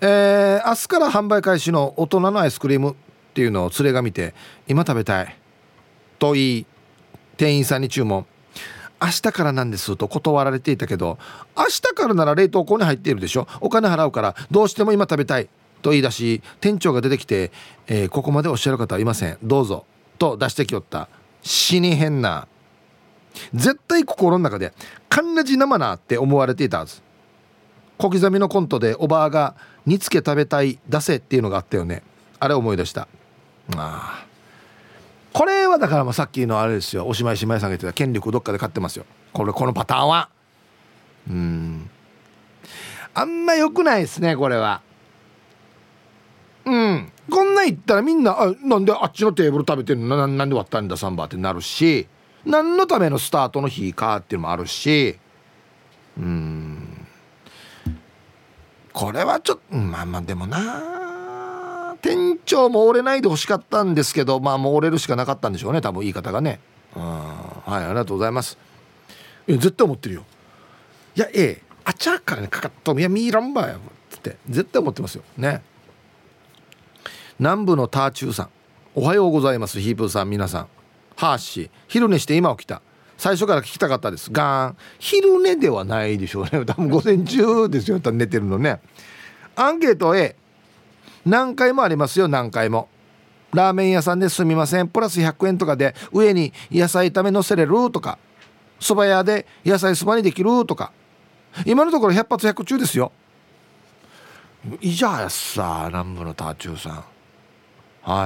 えー、明日から販売開始の大人のアイスクリームっていうのを連れが見て今食べたい。と言い店員さんに注文。明日からなんですと断られていたけど明日からなら冷凍庫に入っているでしょ？お金払うからどうしても今食べたいと言い出し店長が出てきて、えー、ここまでおっしゃる方はいません。どうぞ。と出してきよった。死に変な。絶対心の中でカンナジ生なって思われていたはず。小刻みのコントでおばあが煮つけ食べたい出せっていうのがあったよね。あれ思い出した。ああこれはだからまあさっきのあれですよ。おしまいしまいさんが言ってた。権力をどっかで買ってますよ。これこのパターンは。うん。あんま良くないですねこれは。うん。こんな言ったらみんなあなんであっちのテーブル食べてるの？なんで割ったんだサンバってなるし。何のためのスタートの日かっていうのもあるし。うん。これはちょっとまあまあでもな。店長も折れないでほしかったんですけどまあもう折れるしかなかったんでしょうね。多分言い方がね。うん。はいありがとうございます。いや絶対思ってるよ。いやええ。あちゃからねかかっといやミーランバーやって。絶対思ってますよ。ね。南部のターチューさん。おはようございますヒープーさん皆さん。ハーシー。昼寝して今起きた。最初から聞きたかったです。ガーン。昼寝ではないでしょうね。多分午前中ですよ。寝てるのね。アンケート A 何回もありますよ何回も。ラーメン屋さんですみませんプラス100円とかで上に野菜炒めのせれるとか蕎麦屋で野菜そばにできるとか。今のところ100発100中ですよ。いいじゃあさ南部のターチューさん。は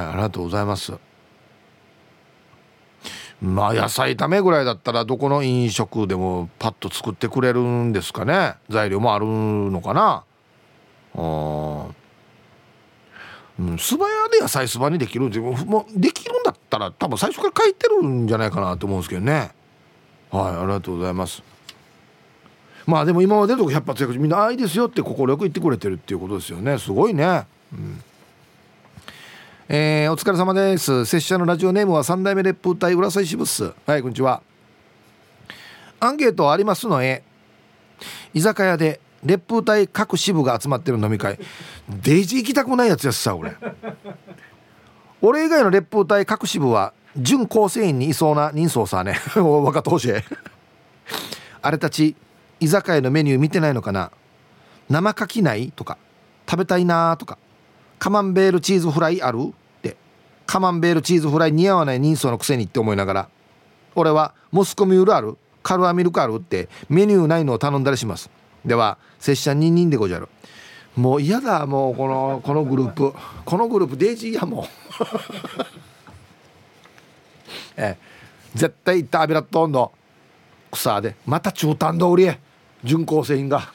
いありがとうございます。まあ野菜炒めぐらいだったらどこの飲食でもパッと作ってくれるんですかね。材料もあるのかな。うんうん素早で野菜そばにできるってもうできるんだったら多分最初から書いてるんじゃないかなと思うんですけどね。はいありがとうございます。まあでも今までのとこ100発100みんなああいいですよって快く言ってくれてるっていうことですよね。すごいね。うん。えー、お疲れ様です。拙者のラジオネームは三代目烈風隊浦添支部っす。はいこんにちは。アンケートありますのえ居酒屋で烈風隊各支部が集まってる飲み会。デイジ行きたくないやつやつさ俺。俺以外の烈風隊各支部は準構成員にいそうな人相さね。若投手あれたち居酒屋のメニュー見てないのかな。生かきないとか。食べたいなとか。カマンベールチーズフライある？って。カマンベールチーズフライ似合わない人相のくせにって思いながら。俺はモスコミュールある？カルアミルクある？って。メニューないのを頼んだりします。では拙者ニンニンでごじゃるもう嫌だもうこのこのグループ。このグループデイジーやもう ええ。絶対行ったアビラット温度。草で。また中短通りへ準構成員が。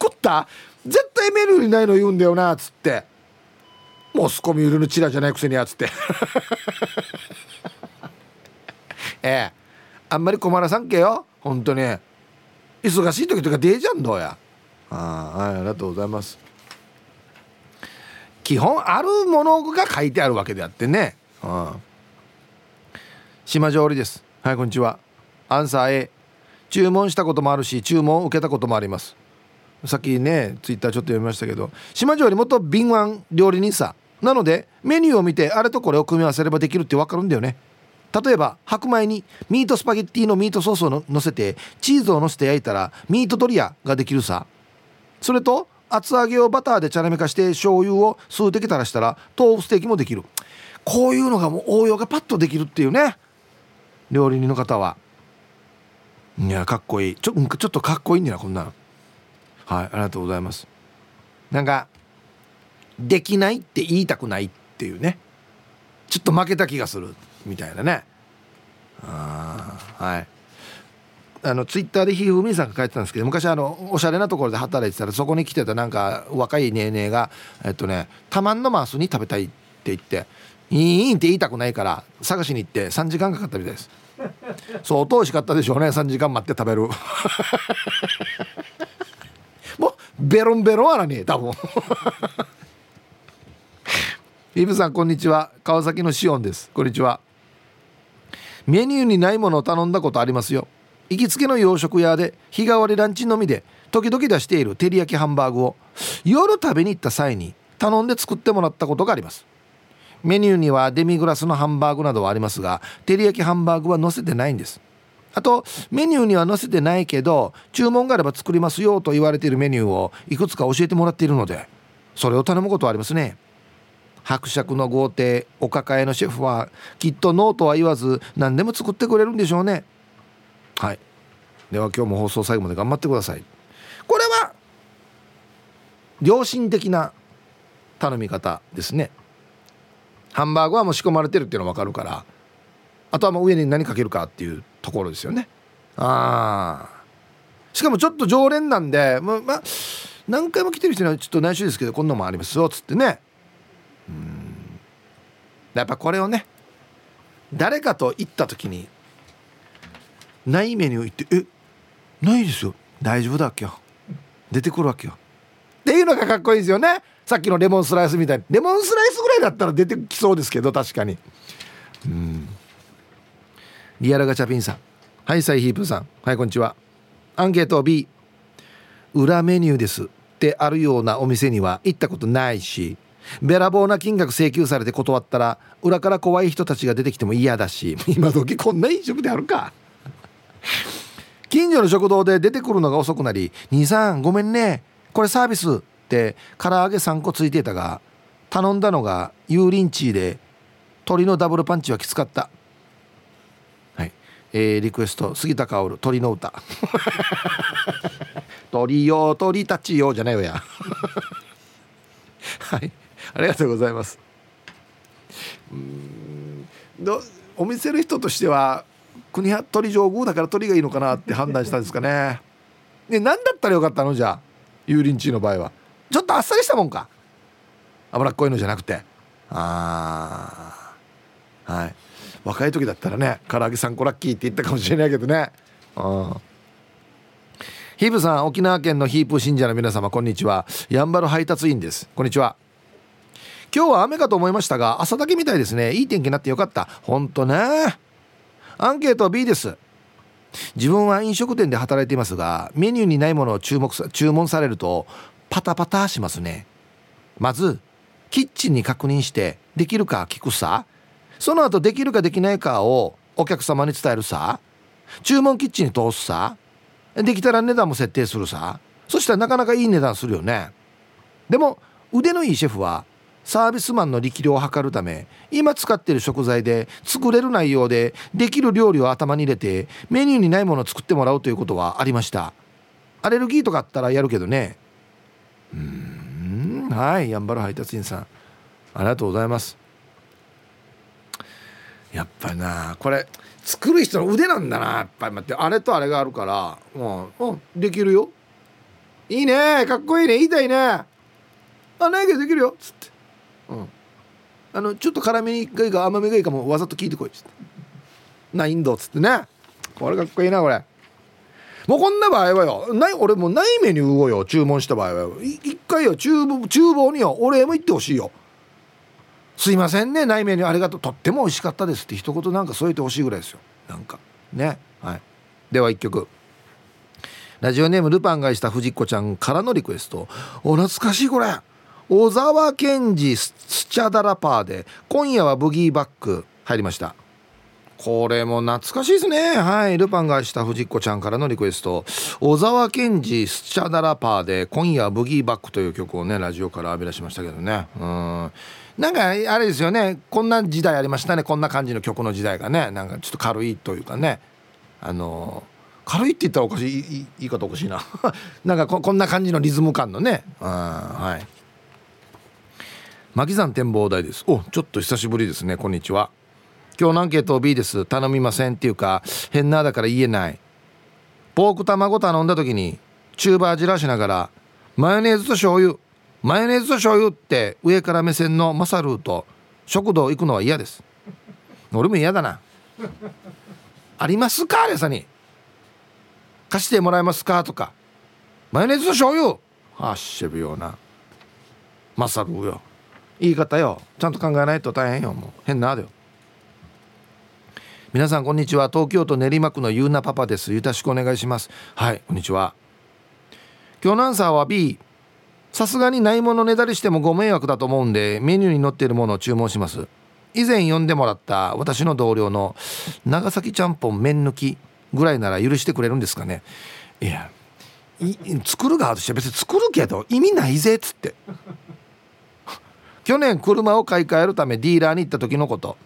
食った？絶対メニューにないの言うんだよなっつって。モスコミュールのチラじゃないくせにやつって。ええ。あんまり困らさんけよ。本当に。忙しい時とかデージャンどうや。あはいありがとうございます。基本あるものが書いてあるわけであってね。うん島上りです。はいこんにちは。アンサー A 注文したこともあるし注文を受けたこともあります。さっきねツイッターちょっと読みましたけど島上り元敏腕料理人さなのでメニューを見てあれとこれを組み合わせればできるって分かるんだよね。例えば白米にミートスパゲッティのミートソースをのせてチーズをのせて焼いたらミートドリアができるさ。それと厚揚げをバターでチャラメ化して醤油を数滴垂らしたら豆腐ステーキもできる。こういうのがもう応用がパッとできるっていうね。料理人の方は。いやかっこいい。ちょちょっとかっこいいんだよこんなの。はいありがとうございます。なんかできないって言いたくないっていうね。ちょっと負けた気がする。みたいなね。あはい。あのツイッターでひふみさんが書いてたんですけど昔あのおしゃれなところで働いてたらそこに来てたなんか若いねえねえがえっとねたまんのマースに食べたいって言って「いいん」って言いたくないから探しに行って3時間かかったみたいです。相当美味しかったでしょうね3時間待って食べる。もうベロンベロンあらねえ多分。イブさんこんにちは。川崎のシオンです。こんにちは。メニューにないものを頼んだことありますよ。行きつけの洋食屋で日替わりランチのみで時々出している照り焼きハンバーグを夜食べに行った際に頼んで作ってもらったことがあります。メニューにはデミグラスのハンバーグなどはありますが照り焼きハンバーグは載せてないんです。あとメニューには載せてないけど注文があれば作りますよと言われているメニューをいくつか教えてもらっているのでそれを頼むことはありますね。伯爵の豪邸お抱えのシェフはきっとノーとは言わず何でも作ってくれるんでしょうね。はい。では今日も放送最後まで頑張ってください。これは良心的な頼み方ですね。ハンバーグはもう仕込まれてるっていうのは分かるからあとはもう上に何かけるかっていうところですよね。ああしかもちょっと常連なんでままあ何回も来てる人にはちょっと内緒ですけどこんなのもありますよっつってね。うん。やっぱこれをね誰かと行った時にないメニュー行って「えないですよ。大丈夫だっけ？よ出てくるわけよ」っていうのがかっこいいですよね。さっきのレモンスライスみたいに。レモンスライスぐらいだったら出てきそうですけど確かに。うん。リアルガチャピンさん。はいサイヒープさん。はいこんにちは。アンケート B 裏メニューですってあるようなお店には行ったことないし。べらぼうな金額請求されて断ったら裏から怖い人たちが出てきても嫌だし 今時こんな飲食であるか。近所の食堂で出てくるのが遅くなり「兄さんごめんねこれサービス」って唐揚げ3個ついてたが頼んだのが油淋鶏で鶏のダブルパンチはきつかった。はい。えー、リクエスト。杉田薫鳥の歌。鳥よ鳥たちよじゃないよや。はい。ありがとうございます。うん。どお店の人としては国鳥上宮だから鳥がいいのかなって判断したんですかね。ね何だったらよかったの？じゃあ油淋鶏の場合は。ちょっとあっさりしたもんか。脂っこいのじゃなくて。ああはい。若い時だったらね唐揚げ3個ラッキーって言ったかもしれないけどね。うん。ヒープさん沖縄県のヒープ信者の皆様こんにちは。やんばる配達員です。こんにちは。今日は雨かと思いましたが朝だけみたいですね。いい天気になってよかった。ほんとね。アンケート B です。自分は飲食店で働いていますがメニューにないものを注目注文されるとパタパタしますね。まずキッチンに確認してできるか聞くさ。その後できるかできないかをお客様に伝えるさ。注文キッチンに通すさ。できたら値段も設定するさ。そしたらなかなかいい値段するよね。でも腕のいいシェフはサービスマンの力量を測るため今使ってる食材で作れる内容でできる料理を頭に入れてメニューにないものを作ってもらうということはありました。アレルギーとかあったらやるけどね。うんはいやんばる配達員さん。ありがとうございます。やっぱりなこれ作る人の腕なんだな。やっぱり待ってあれとあれがあるからもう、うん、できるよ。いいねかっこいいね言いたいね。あないけどできるよ。つって。うん。あのちょっと辛みがいいか甘みがいいかもわざと聞いてこいっつって。ないんだっつってね。これかっこいいなこれ。もうこんな場合はよ。ない俺もうないメニューをよ注文した場合はよ。一回よ厨房厨房によお礼も言ってほしいよ。すいませんねないメニューありがとう。とっても美味しかったですって一言なんか添えてほしいぐらいですよ。なんか。ね。はい。では一曲。ラジオネームルパンがした藤子ちゃんからのリクエスト。お懐かしいこれ。小沢健二スチャダラパーで今夜はブギーバック入りました。これも懐かしいですね。はい。ルパンがした藤子ちゃんからのリクエスト。小沢健二スチャダラパーで今夜はブギーバックという曲をねラジオから浴び出しましたけどね。うん。なんかあれですよね。こんな時代ありましたね。こんな感じの曲の時代がね。なんかちょっと軽いというかね。あの軽いって言ったらおかしい言い方おかしいな。なんかこんな感じのリズム感のね。うん。はい。牧山展望台です。おちょっと久しぶりですね。こんにちは。今日のアンケート B です。頼みませんっていうか変なだから言えない。ポーク卵頼んだ時にチューバーじらしながらマヨネーズと醤油。マヨネーズと醤油って上から目線のマサルーと食堂行くのは嫌です。俺も嫌だな。ありますかレサに。貸してもらえますかとか。マヨネーズと醤油。あっしぶような。マサルーよ。言い方よ。ちゃんと考えないと大変よもう。変なあだよ。皆さんこんにちは。東京都練馬区のゆうなパパです。よろしくお願いします。はいこんにちは。今日のアンサーは B さすがにないものねだりしてもご迷惑だと思うんでメニューに載っているものを注文します。以前呼んでもらった私の同僚の長崎ちゃんぽん麺抜きぐらいなら許してくれるんですかね。いや作る側として別に作るけど意味ないぜっつって。去年車を買い替えるためディーラーに行った時のこと。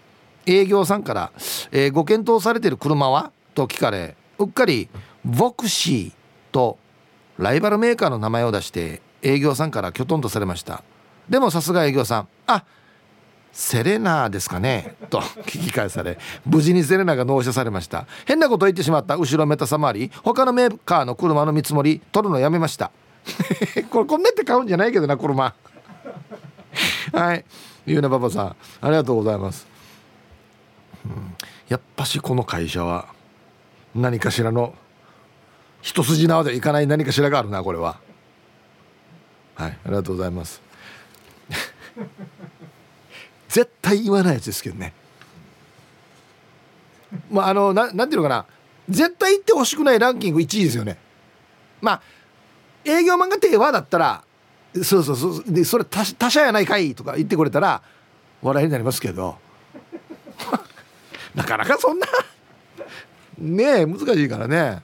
営業さんから、えー、ご検討されてる車は?」と聞かれうっかり「ボクシー」とライバルメーカーの名前を出して営業さんからきょとんとされました。でもさすが営業さん「あセレナーですかね?」と聞き返され無事にセレナーが納車されました。変なこと言ってしまった。後ろめたさもあり他のメーカーの車の見積もり取るのやめました。これこんなって買うんじゃないけどな車。はい。ゆうなパパさんありがとうございます、うん、やっぱしこの会社は何かしらの一筋縄ではいかない何かしらがあるなこれは。はい。ありがとうございます。絶対言わないやつですけどね。まああのななんていうのかな。絶対言ってほしくないランキング1位ですよね。まあ営業マンが定和だったらそうそうそう。でそれ他他社やないかいとか言ってくれたら笑いになりますけど。なかなかそんな。ねえ難しいからね。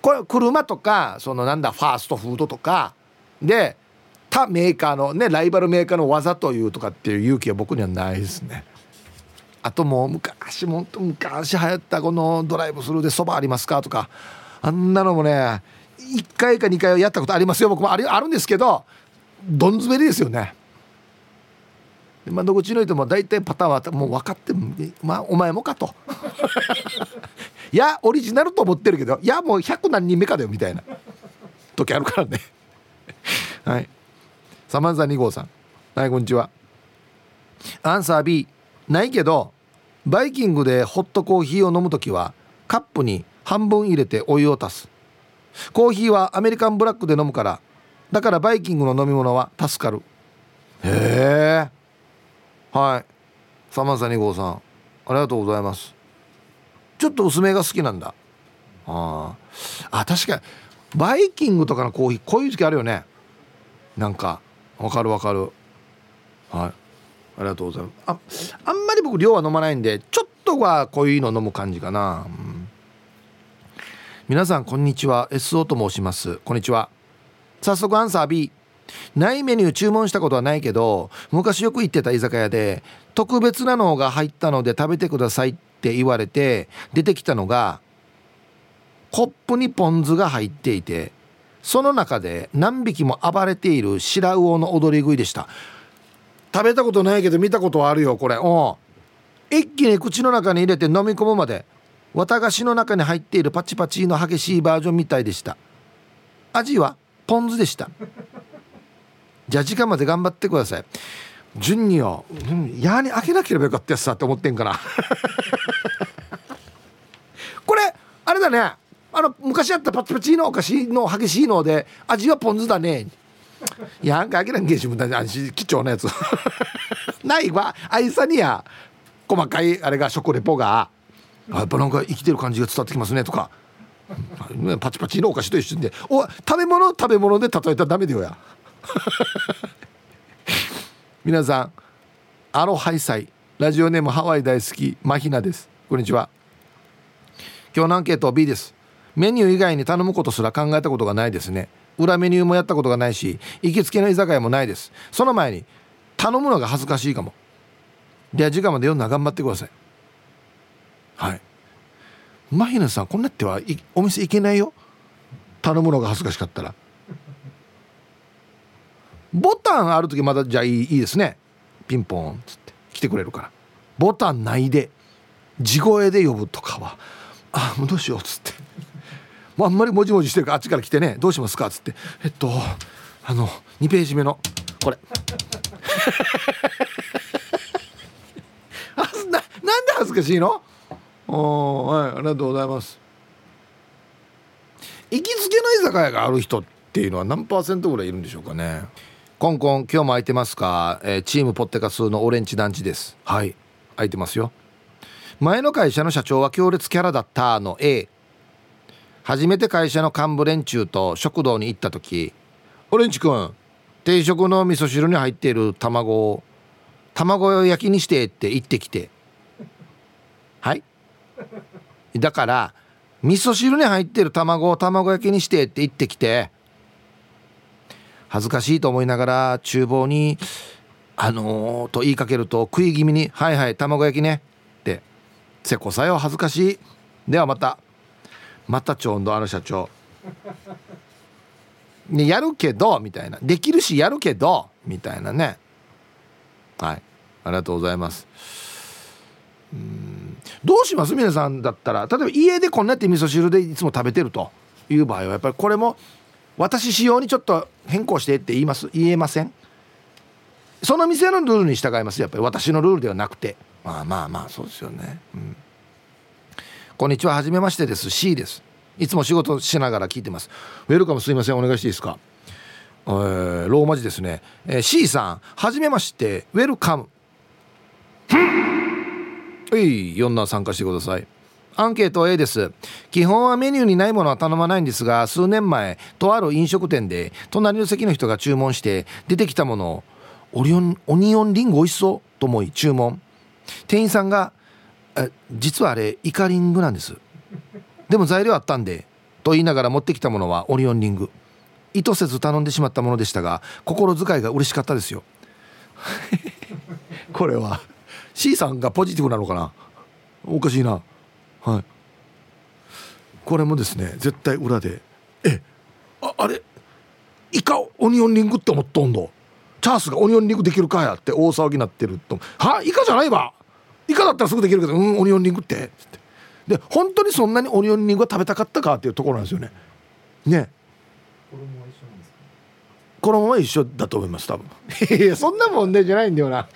これ車とかそのなんだファーストフードとか。で他メーカーのねライバルメーカーの技というとかっていう勇気は僕にはないですね。あともう昔も昔流行ったこのドライブスルーでそばありますかとか。あんなのもね1回か2回はやったことありますよ。僕もあるあるんですけどどん滑りですよね。まあどちの人も大体パターンはもう分かってまあお前もかと。いやオリジナルと思ってるけどいやもう100何人目かだよみたいな。時あるからね。はい。サマンザ2号さん。はいこんにちは。アンサー B ないけどバイキングでホットコーヒーを飲む時はカップに半分入れてお湯を足す。コーヒーはアメリカンブラックで飲むから。だからバイキングの飲み物は助かる。へえ。はい。サマンサ2号さん。ありがとうございます。ちょっと薄めが好きなんだ。ああ確かに。バイキングとかのコーヒーこういう時あるよね。なんか。わかるわかる。はい。ありがとうございます。ああんまり僕量は飲まないんでちょっとはこういうの飲む感じかな、うん、皆さんこんにちは。SO と申します。こんにちは。早速アンサー B ないメニュー注文したことはないけど昔よく行ってた居酒屋で特別なのが入ったので食べてくださいって言われて出てきたのがコップにポン酢が入っていてその中で何匹も暴れている白魚の踊り食いでした。食べたことないけど見たことはあるよこれ。うん。一気に口の中に入れて飲み込むまで綿菓子の中に入っているパチパチの激しいバージョンみたいでした。味はポン酢でした。じゃあ時間まで頑張ってください。順によ、うん、やに開けなければよかったやつさって思ってんから。これあれだね。あの昔あったパチパチのお菓子の激しいので味はポン酢だね。いやなんかあげらんけしもだ貴重なやつ。ないわ。あいさにや細かいあれが食レポが。やっぱなんか生きてる感じが伝わってきますねとか。パチパチのお菓子と一緒でお食べ物食べ物で例えたらダメだよや。皆さんアロハイサイ。ラジオネームハワイ大好き。マヒナです。こんにちは。今日のアンケート B です。メニュー以外に頼むことすら考えたことがないですね。裏メニューもやったことがないし行きつけの居酒屋もないです。その前に頼むのが恥ずかしいかも。では時間まで読んだら頑張ってください。はい。マヒナさんこんなってはお店行けないよ。頼むのが恥ずかしかったら。ボタンある時まだじゃあいいいいですね。ピンポンっつって。来てくれるから。ボタンないで。地声で呼ぶとかは。あもうどうしようっつって。もうあんまりもじもじしてるからあっちから来てね。どうしますかっつって。えっとあの2ページ目の。これ。あななんで恥ずかしいの？おはいありがとうございます。行きつけの居酒屋がある人っていうのは何パーセントぐらいいるんでしょうかね。コンコン今日も空いてますか、えー、チームポッテカスのオレンジ団地です。はい。空いてますよ。前の会社の社長は強烈キャラだったの。A 初めて会社の幹部連中と食堂に行った時「オレンジ君定食の味噌汁に入っている卵を卵焼きにして」って言ってきて。はいだから味噌汁に入ってる卵を卵焼きにしてって言ってきて恥ずかしいと思いながら厨房に「あのー」と言いかけると食い気味に「はいはい卵焼きね」って「せこさよ恥ずかしい」ではまたまた超音頭あの社長。ねやるけどみたいな。できるしやるけどみたいなね。はい。ありがとうございます。うん。どうします？皆さんだったら。例えば家でこんなやって味噌汁でいつも食べてると。いう場合はやっぱりこれも私仕様にちょっと変更してって言います？言えません？その店のルールに従います。やっぱり私のルールではなくて。まあまあまあそうですよね、うん、こんにちは初めましてです。C です。いつも仕事しながら聞いてます。ウェルカムすいません。お願いしていいですか？えー、ローマ字ですね、えー、C さんはじめまして。ウェルカム。はい。4な参加してくださいアンケート A です。基本はメニューにないものは頼まないんですが数年前とある飲食店で隣の席の人が注文して出てきたものをオリオンオニオンリンゴ美味しそうと思い注文。店員さんが「実はあれイカリングなんです。でも材料あったんで」と言いながら持ってきたものはオニオンリング。意図せず頼んでしまったものでしたが心遣いが嬉しかったですよ。これは。C さんがポジティブなのかな？おかしいな。はい。これもですね絶対裏で「えああれ？イカオニオンリングって思っとんどチャースがオニオンリングできるかや」って大騒ぎになってると「は？イカじゃないわ。イカだったらすぐできるけどうんオニオンリングって」って。で本当にそんなにオニオンリングが食べたかったか？っていうところなんですよね。ね。衣は一緒だと思います多分。いやそんな問題じゃないんだよな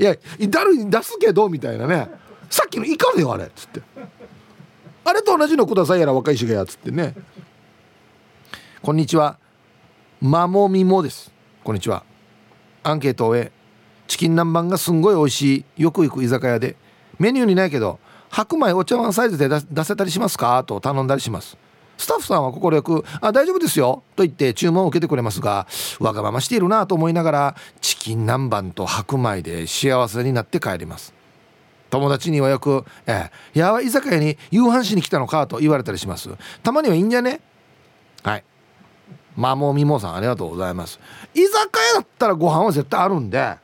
いや誰に出すけどみたいなね。さっきのイカだよあれ。っつって。あれと同じのくださいやら若いしがやつってね。こんにちは。まもみもです。こんにちは。アンケートを終えチキン南蛮がすんごい美味しいよく行く居酒屋でメニューにないけど白米お茶碗サイズで出せたりしますか？と頼んだりします。スタッフさんは快く「あ大丈夫ですよ」と言って注文を受けてくれますがわがまましているなと思いながらチキン南蛮と白米で幸せになって帰ります。友達にはよく「ええ、や居酒屋に夕飯しに来たのか」と言われたりします。たまにはいいんじゃね？はい。まあもみもさんありがとうございます。居酒屋だったらご飯は絶対あるんで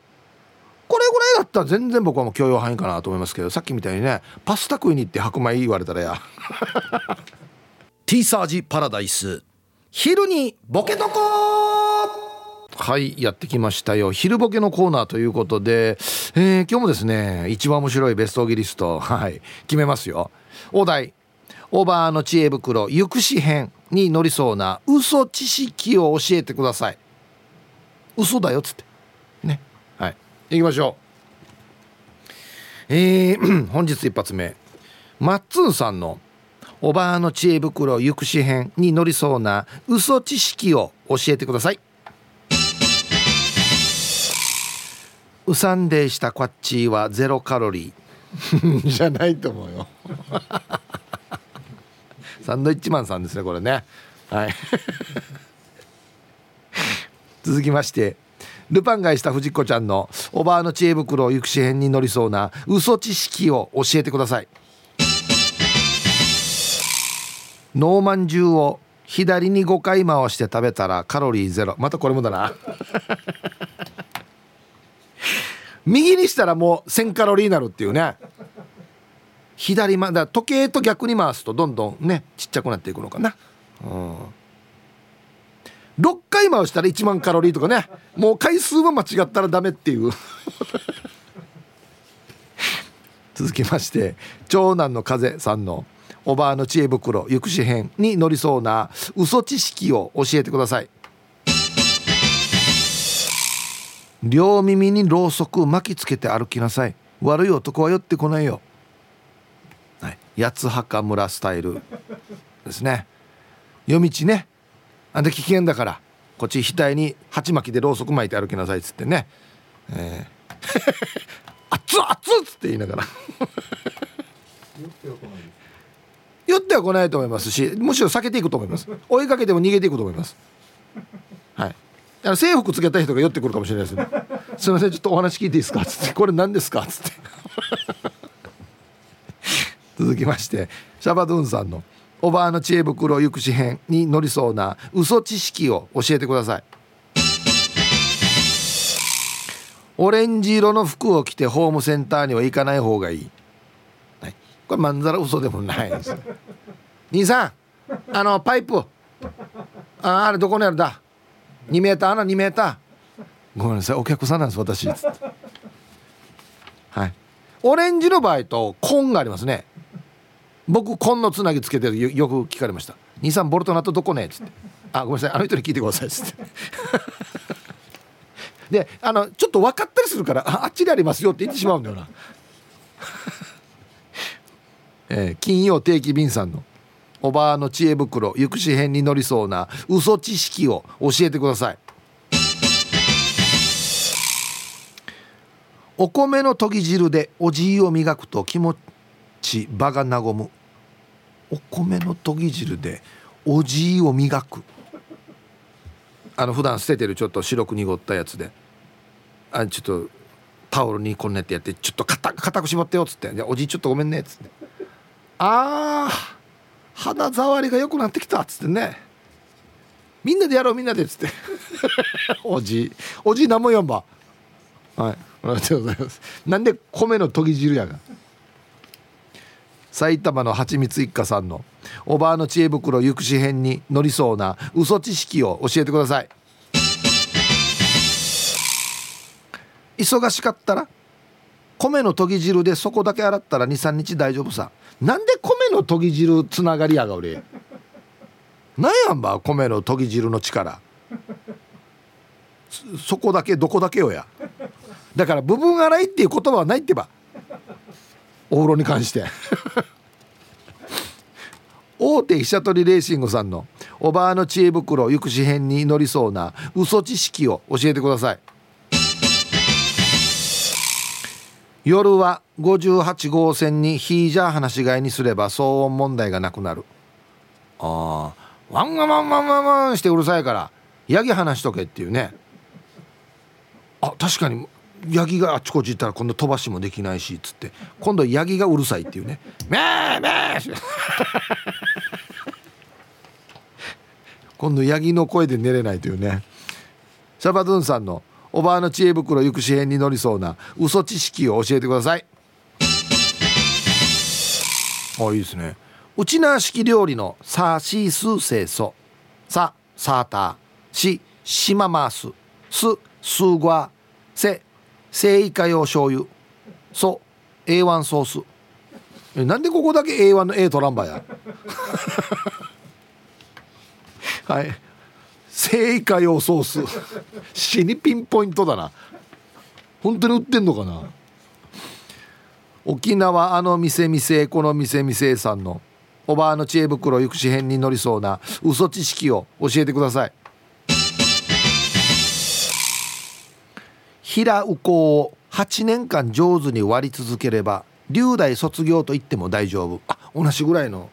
これぐらいだったら全然僕はもう許容範囲かなと思いますけどさっきみたいにねパスタ食いに行って白米言われたらや。ティーサージパラダイス。昼にボケとこはいやってきましたよ。昼ボケのコーナーということで、えー、今日もですね一番面白いベストギリストはい決めますよ。お題。オーバーの知恵袋行くし編に乗りそうな嘘知識を教えてください。嘘だよっつって。ね。はい。行きましょう。えー、本日一発目。マッツンさんの「おばあの知恵袋行くし編に乗りそうな嘘知識を教えてください。うさんでしたこっちはゼロカロリー。じゃないと思うよ。サンドイッチマンさんですねこれね。はい。続きましてルパンがした藤子ちゃんのおばあの知恵袋行くし編に乗りそうな嘘知識を教えてください。ノーマンジュを左に5回回して食べたらカロリーゼロ。またこれもだな。右にしたらもう1000カロリーになるっていうね。左まだ時計と逆に回すとどんどんねちっちゃくなっていくのかな、うん、6回回したら1万カロリーとかね。もう回数は間違ったらダメっていう。続きまして長男の風さんの。おばあの知恵袋行くし編に乗りそうな嘘知識を教えてください。両耳にろうそく巻きつけて歩きなさい。悪い男は寄ってこないよ、はい、八つ墓村スタイルですね。夜道ね。あんで危険だから。こっち額に鉢巻きでろうそく巻いて歩きなさいっつってね、えー、熱っ熱っつって言いながら。酔っては来ないと思いますしむしろ避けていくと思います。追いかけても逃げていくと思います。はい。あの制服つけた人が酔ってくるかもしれないですね。すみませんちょっとお話聞いていいですか？つって。これ何ですか？つって。続きましてシャバドゥンさんのおばあの知恵袋行くし編に乗りそうな嘘知識を教えてください。オレンジ色の服を着てホームセンターには行かない方がい、い、これまんざら嘘でもないです。兄さんあのパイプああれどこにある？だ。2メーター穴2メーター。ごめんなさいお客さんなんです私。はい。オレンジの場合と紺がありますね。僕紺のつなぎつけてよく聞かれました「兄さんボルトナットどこね?」っつって「あごめんなさいあの人に聞いてください」っつって。であのちょっと分かったりするからああっちにありますよって言ってしまうんだよな。えー、金曜定期便さんのおばあの知恵袋行くし編に乗りそうな嘘知識を教えてください。お米のとぎ汁でおじいを磨くと気持ち場が和むお米のとぎ汁でおじいを磨く。あの普段捨ててるちょっと白く濁ったやつで。あちょっとタオルにこんなってやってちょっと硬く絞ってよっつって「おじいちょっとごめんね」っつって「あー肌触りが良くなってきた」っつってね「みんなでやろうみんなで」っつって。おじいおじい何も言わんば。はいありがとうございます。なんで米のとぎ汁やが。埼玉のはちみつ一家さんのおばあの知恵袋行くし編に乗りそうな嘘知識を教えてください。忙しかったら米のとぎ汁でそこだけ洗ったら23日大丈夫さ。なんで米のとぎ汁つながりやが俺。なんやんば米のとぎ汁の力。そこだけどこだけよや。だから部分洗いっていう言葉はないってば。お風呂に関して。大手飛車取りレーシングさんのおばあの知恵袋行くし編に乗りそうな嘘知識を教えてください。夜は58号線にヒージャー放し飼いにすれば騒音問題がなくなる。ああワンワンワンワンワンワンしてうるさいからヤギ放しとけっていうね。あ確かにヤギがあっちこっち行ったら今度飛ばしもできないしっつって。今度ヤギがうるさいっていうね「めーめー」今度ヤギの声で寝れないというね。シャバドゥンさんのおばあの知恵袋行くし編に乗りそうな嘘知識を教えてください。あいいですね。うちな式料理のサーシース清楚。ササーターシシママースススーゴアセ精イカ用醤油ソ A1 ソース。えなんでここだけ A1 の A 取らんばや？はい精イカ用ソース死にピンポイントだな。本当に売ってんのかな。沖縄あの店店この店店さんの。おばあの知恵袋行くし編に乗りそうな。嘘知識を教えてください。平右近を8年間上手に割り続ければ龍大卒業と言っても大丈夫。あ同じぐらいの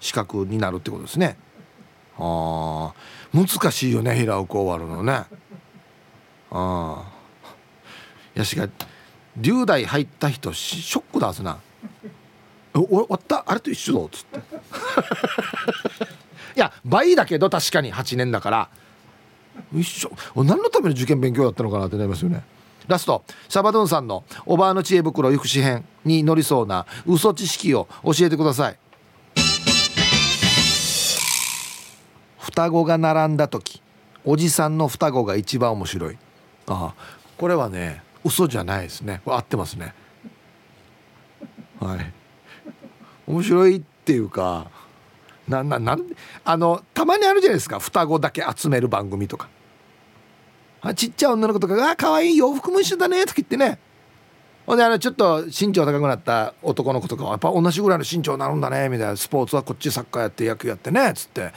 資格になるってことですね。ああ難しいよね平右近終わるのね。ああ。やしが龍大入った人ショックだすな。お終わった？あれと一緒だっつって。いや倍だけど確かに8年だから。一緒。何のための受験勉強だったのかなってなりますよね。ラスト。シャバドゥンさんのおばあの知恵袋行くし編に乗りそうな嘘知識を教えてください。双子が並んだ時おじさんの双子が一番面白い。ああこれはね嘘じゃないですね。合ってますね。はい。面白いっていうかなななんあのたまにあるじゃないですか。双子だけ集める番組とか。あちっちゃい女の子とかが「あ可愛い洋服も一緒だね」とか言ってね。ほんであのちょっと身長高くなった男の子とかはやっぱ同じぐらいの身長になるんだねみたいな。スポーツはこっちサッカーやって野球やってねっつって。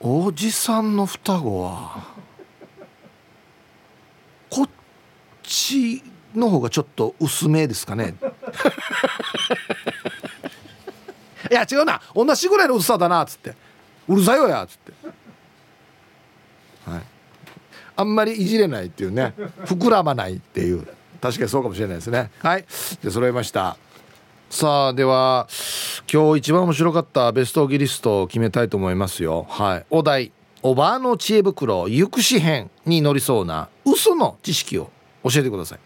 おじさんの双子はこっちの方がちょっと薄めですかね。いや違うな。同じぐらいの薄さだなっつって。うるさいよやっつって。はい。あんまりいじれないっていうね。膨らまないっていう。確かにそうかもしれないですね。はい。で揃いました。さあでは今日一番面白かったベストギリストを決めたいと思いますよ。はい。お題おばあの知恵袋行くし編に乗りそうな嘘の知識を教えてください。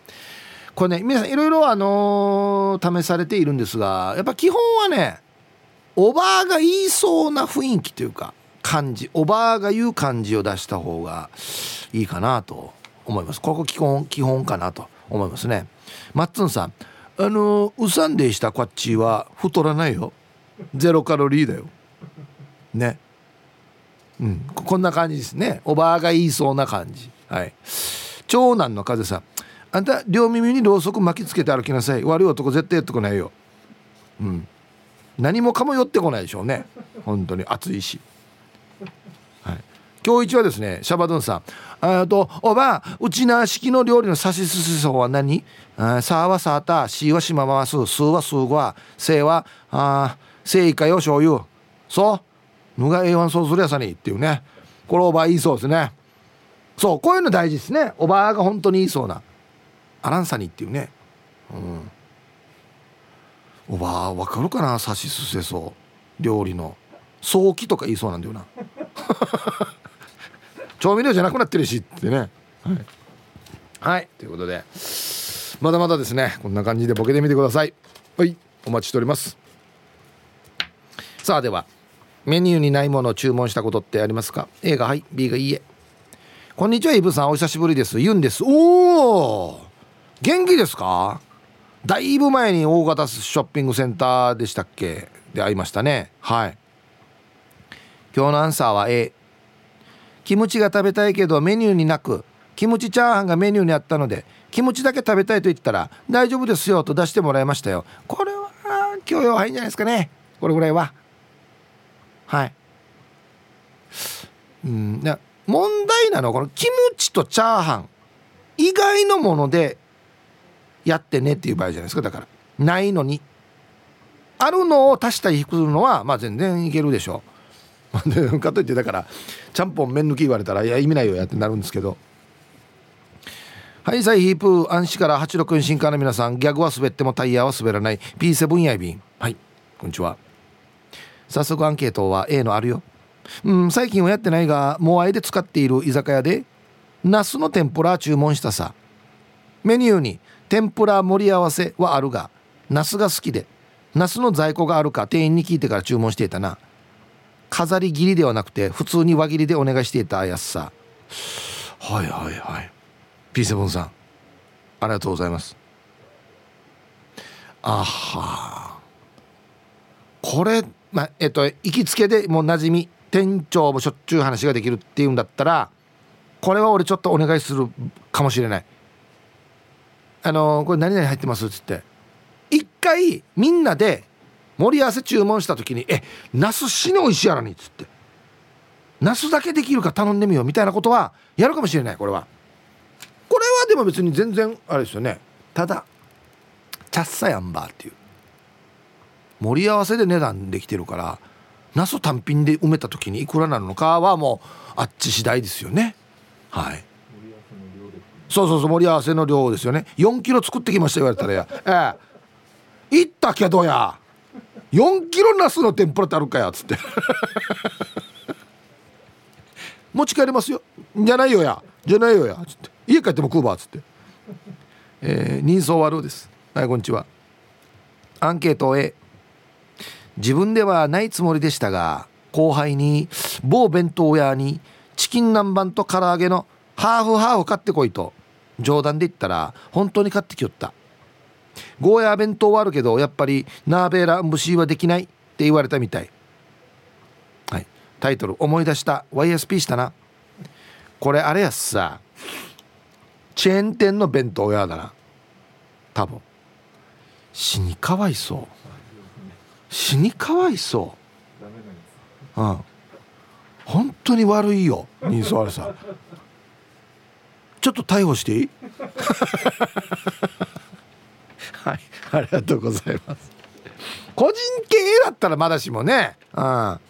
これね皆さんいろいろあのー試されているんですがやっぱ基本はねおばあが言いそうな雰囲気というか感じおばあが言う感じを出した方がいいかなと思います。ここ基本基本かなと思いますね。マッツンさんあのうさんでしたこっちは太らないよ。ゼロカロリーだよ。ね。うん。こんな感じですね。おばあが言いそうな感じ。はい。長男の風さん。あんた両耳にろうそく巻きつけて歩きなさい。悪い男絶対やってこないよ。うん。何もかも寄ってこないでしょうね。本当に。暑いし。今日一はですねシャバドゥンさん。あとおばあうちな式の料理のさしすせそは何？あさあはさあたしはしままわすすはすごわせいはあせいかよ醤油。そう？ぬが A1 そうするやさに。っていうね。これおばあ言いそうですね。そうこういうの大事ですね。おばあが本当に言いそうな。アランサニっていうね。うん。おばあわかるかな？さしすせそ。う料理の。早期とか言いそうなんだよな。調味料じゃなくなってるしってね。はい、はい、ということで。まだまだですね。こんな感じでボケてみてください。はい。お待ちしております。さあでは。メニューにないものを注文したことってありますか？A がはい。B がいいえ。こんにちはイブさん。お久しぶりです。ユンです。おお元気ですか？だいぶ前に大型ショッピングセンターでしたっけ？で会いましたね。はい。今日のアンサーは A キムチが食べたいけどメニューになくキムチチャーハンがメニューにあったのでキムチだけ食べたいと言ったら大丈夫ですよと出してもらいましたよ。これは許容範囲じゃないですかね。これぐらいは。はい。うん。な問題なのはこのキムチとチャーハン以外のものでやってねっていう場合じゃないですか。だからないのに。あるのを足したり引くのはまあ全然いけるでしょう。かといってだからちゃんぽん麺抜き言われたらいや意味ないよやってなるんですけど。はいサイヒープー暗視から86新刊の皆さんギャグは滑ってもタイヤは滑らない。P7 やいびん。はいこんにちは。早速アンケートは A のあるよ。うん最近はやってないがモアイで使っている居酒屋でナスの天ぷら注文したさ。メニューに天ぷら盛り合わせはあるがナスが好きでナスの在庫があるか店員に聞いてから注文していたな。飾り切りではなくて普通に輪切りでお願いしていたやつさ。はいはいはい。P7 さんありがとうございます。あは。これまあえっと行きつけでもう馴染み店長もしょっちゅう話ができるっていうんだったらこれは俺ちょっとお願いするかもしれない。あのこれ何々入ってますっつって。一回みんなで盛り合わせ注文した時に「えナス死の美味しいやらに」っつって「ナスだけできるか頼んでみよう」みたいなことはやるかもしれないこれは。これはでも別に全然あれですよね。ただチャッサヤンバーっていう。盛り合わせで値段できてるからナス単品で埋めた時にいくらなのかはもうあっち次第ですよね。はい。そうそうそう盛り合わせの量ですよね。4キロ作ってきました言われたらや。ええ。行ったけどや。4キロナスの天ぷらってあるかやつって。持ち帰りますよ。じゃないよや。じゃないよや。つって。家帰っても食うばっつって。えー、人相悪です。はいこんにちは。アンケート A 自分ではないつもりでしたが後輩に某弁当屋にチキン南蛮と唐揚げのハーフハーフ買ってこいと冗談で言ったら本当に買ってきよった。ゴーヤー弁当はあるけどやっぱりナーベーラ蒸しはできないって言われたみたい。はい。タイトル思い出した。YSP したな。これあれやっさ。チェーン店の弁当屋だな。多分。死にかわいそう。死にかわいそう。うん。本当に悪いよ人相あれさちょっと逮捕していい？はいありがとうございます。個人経営だったらまだしもね。うん。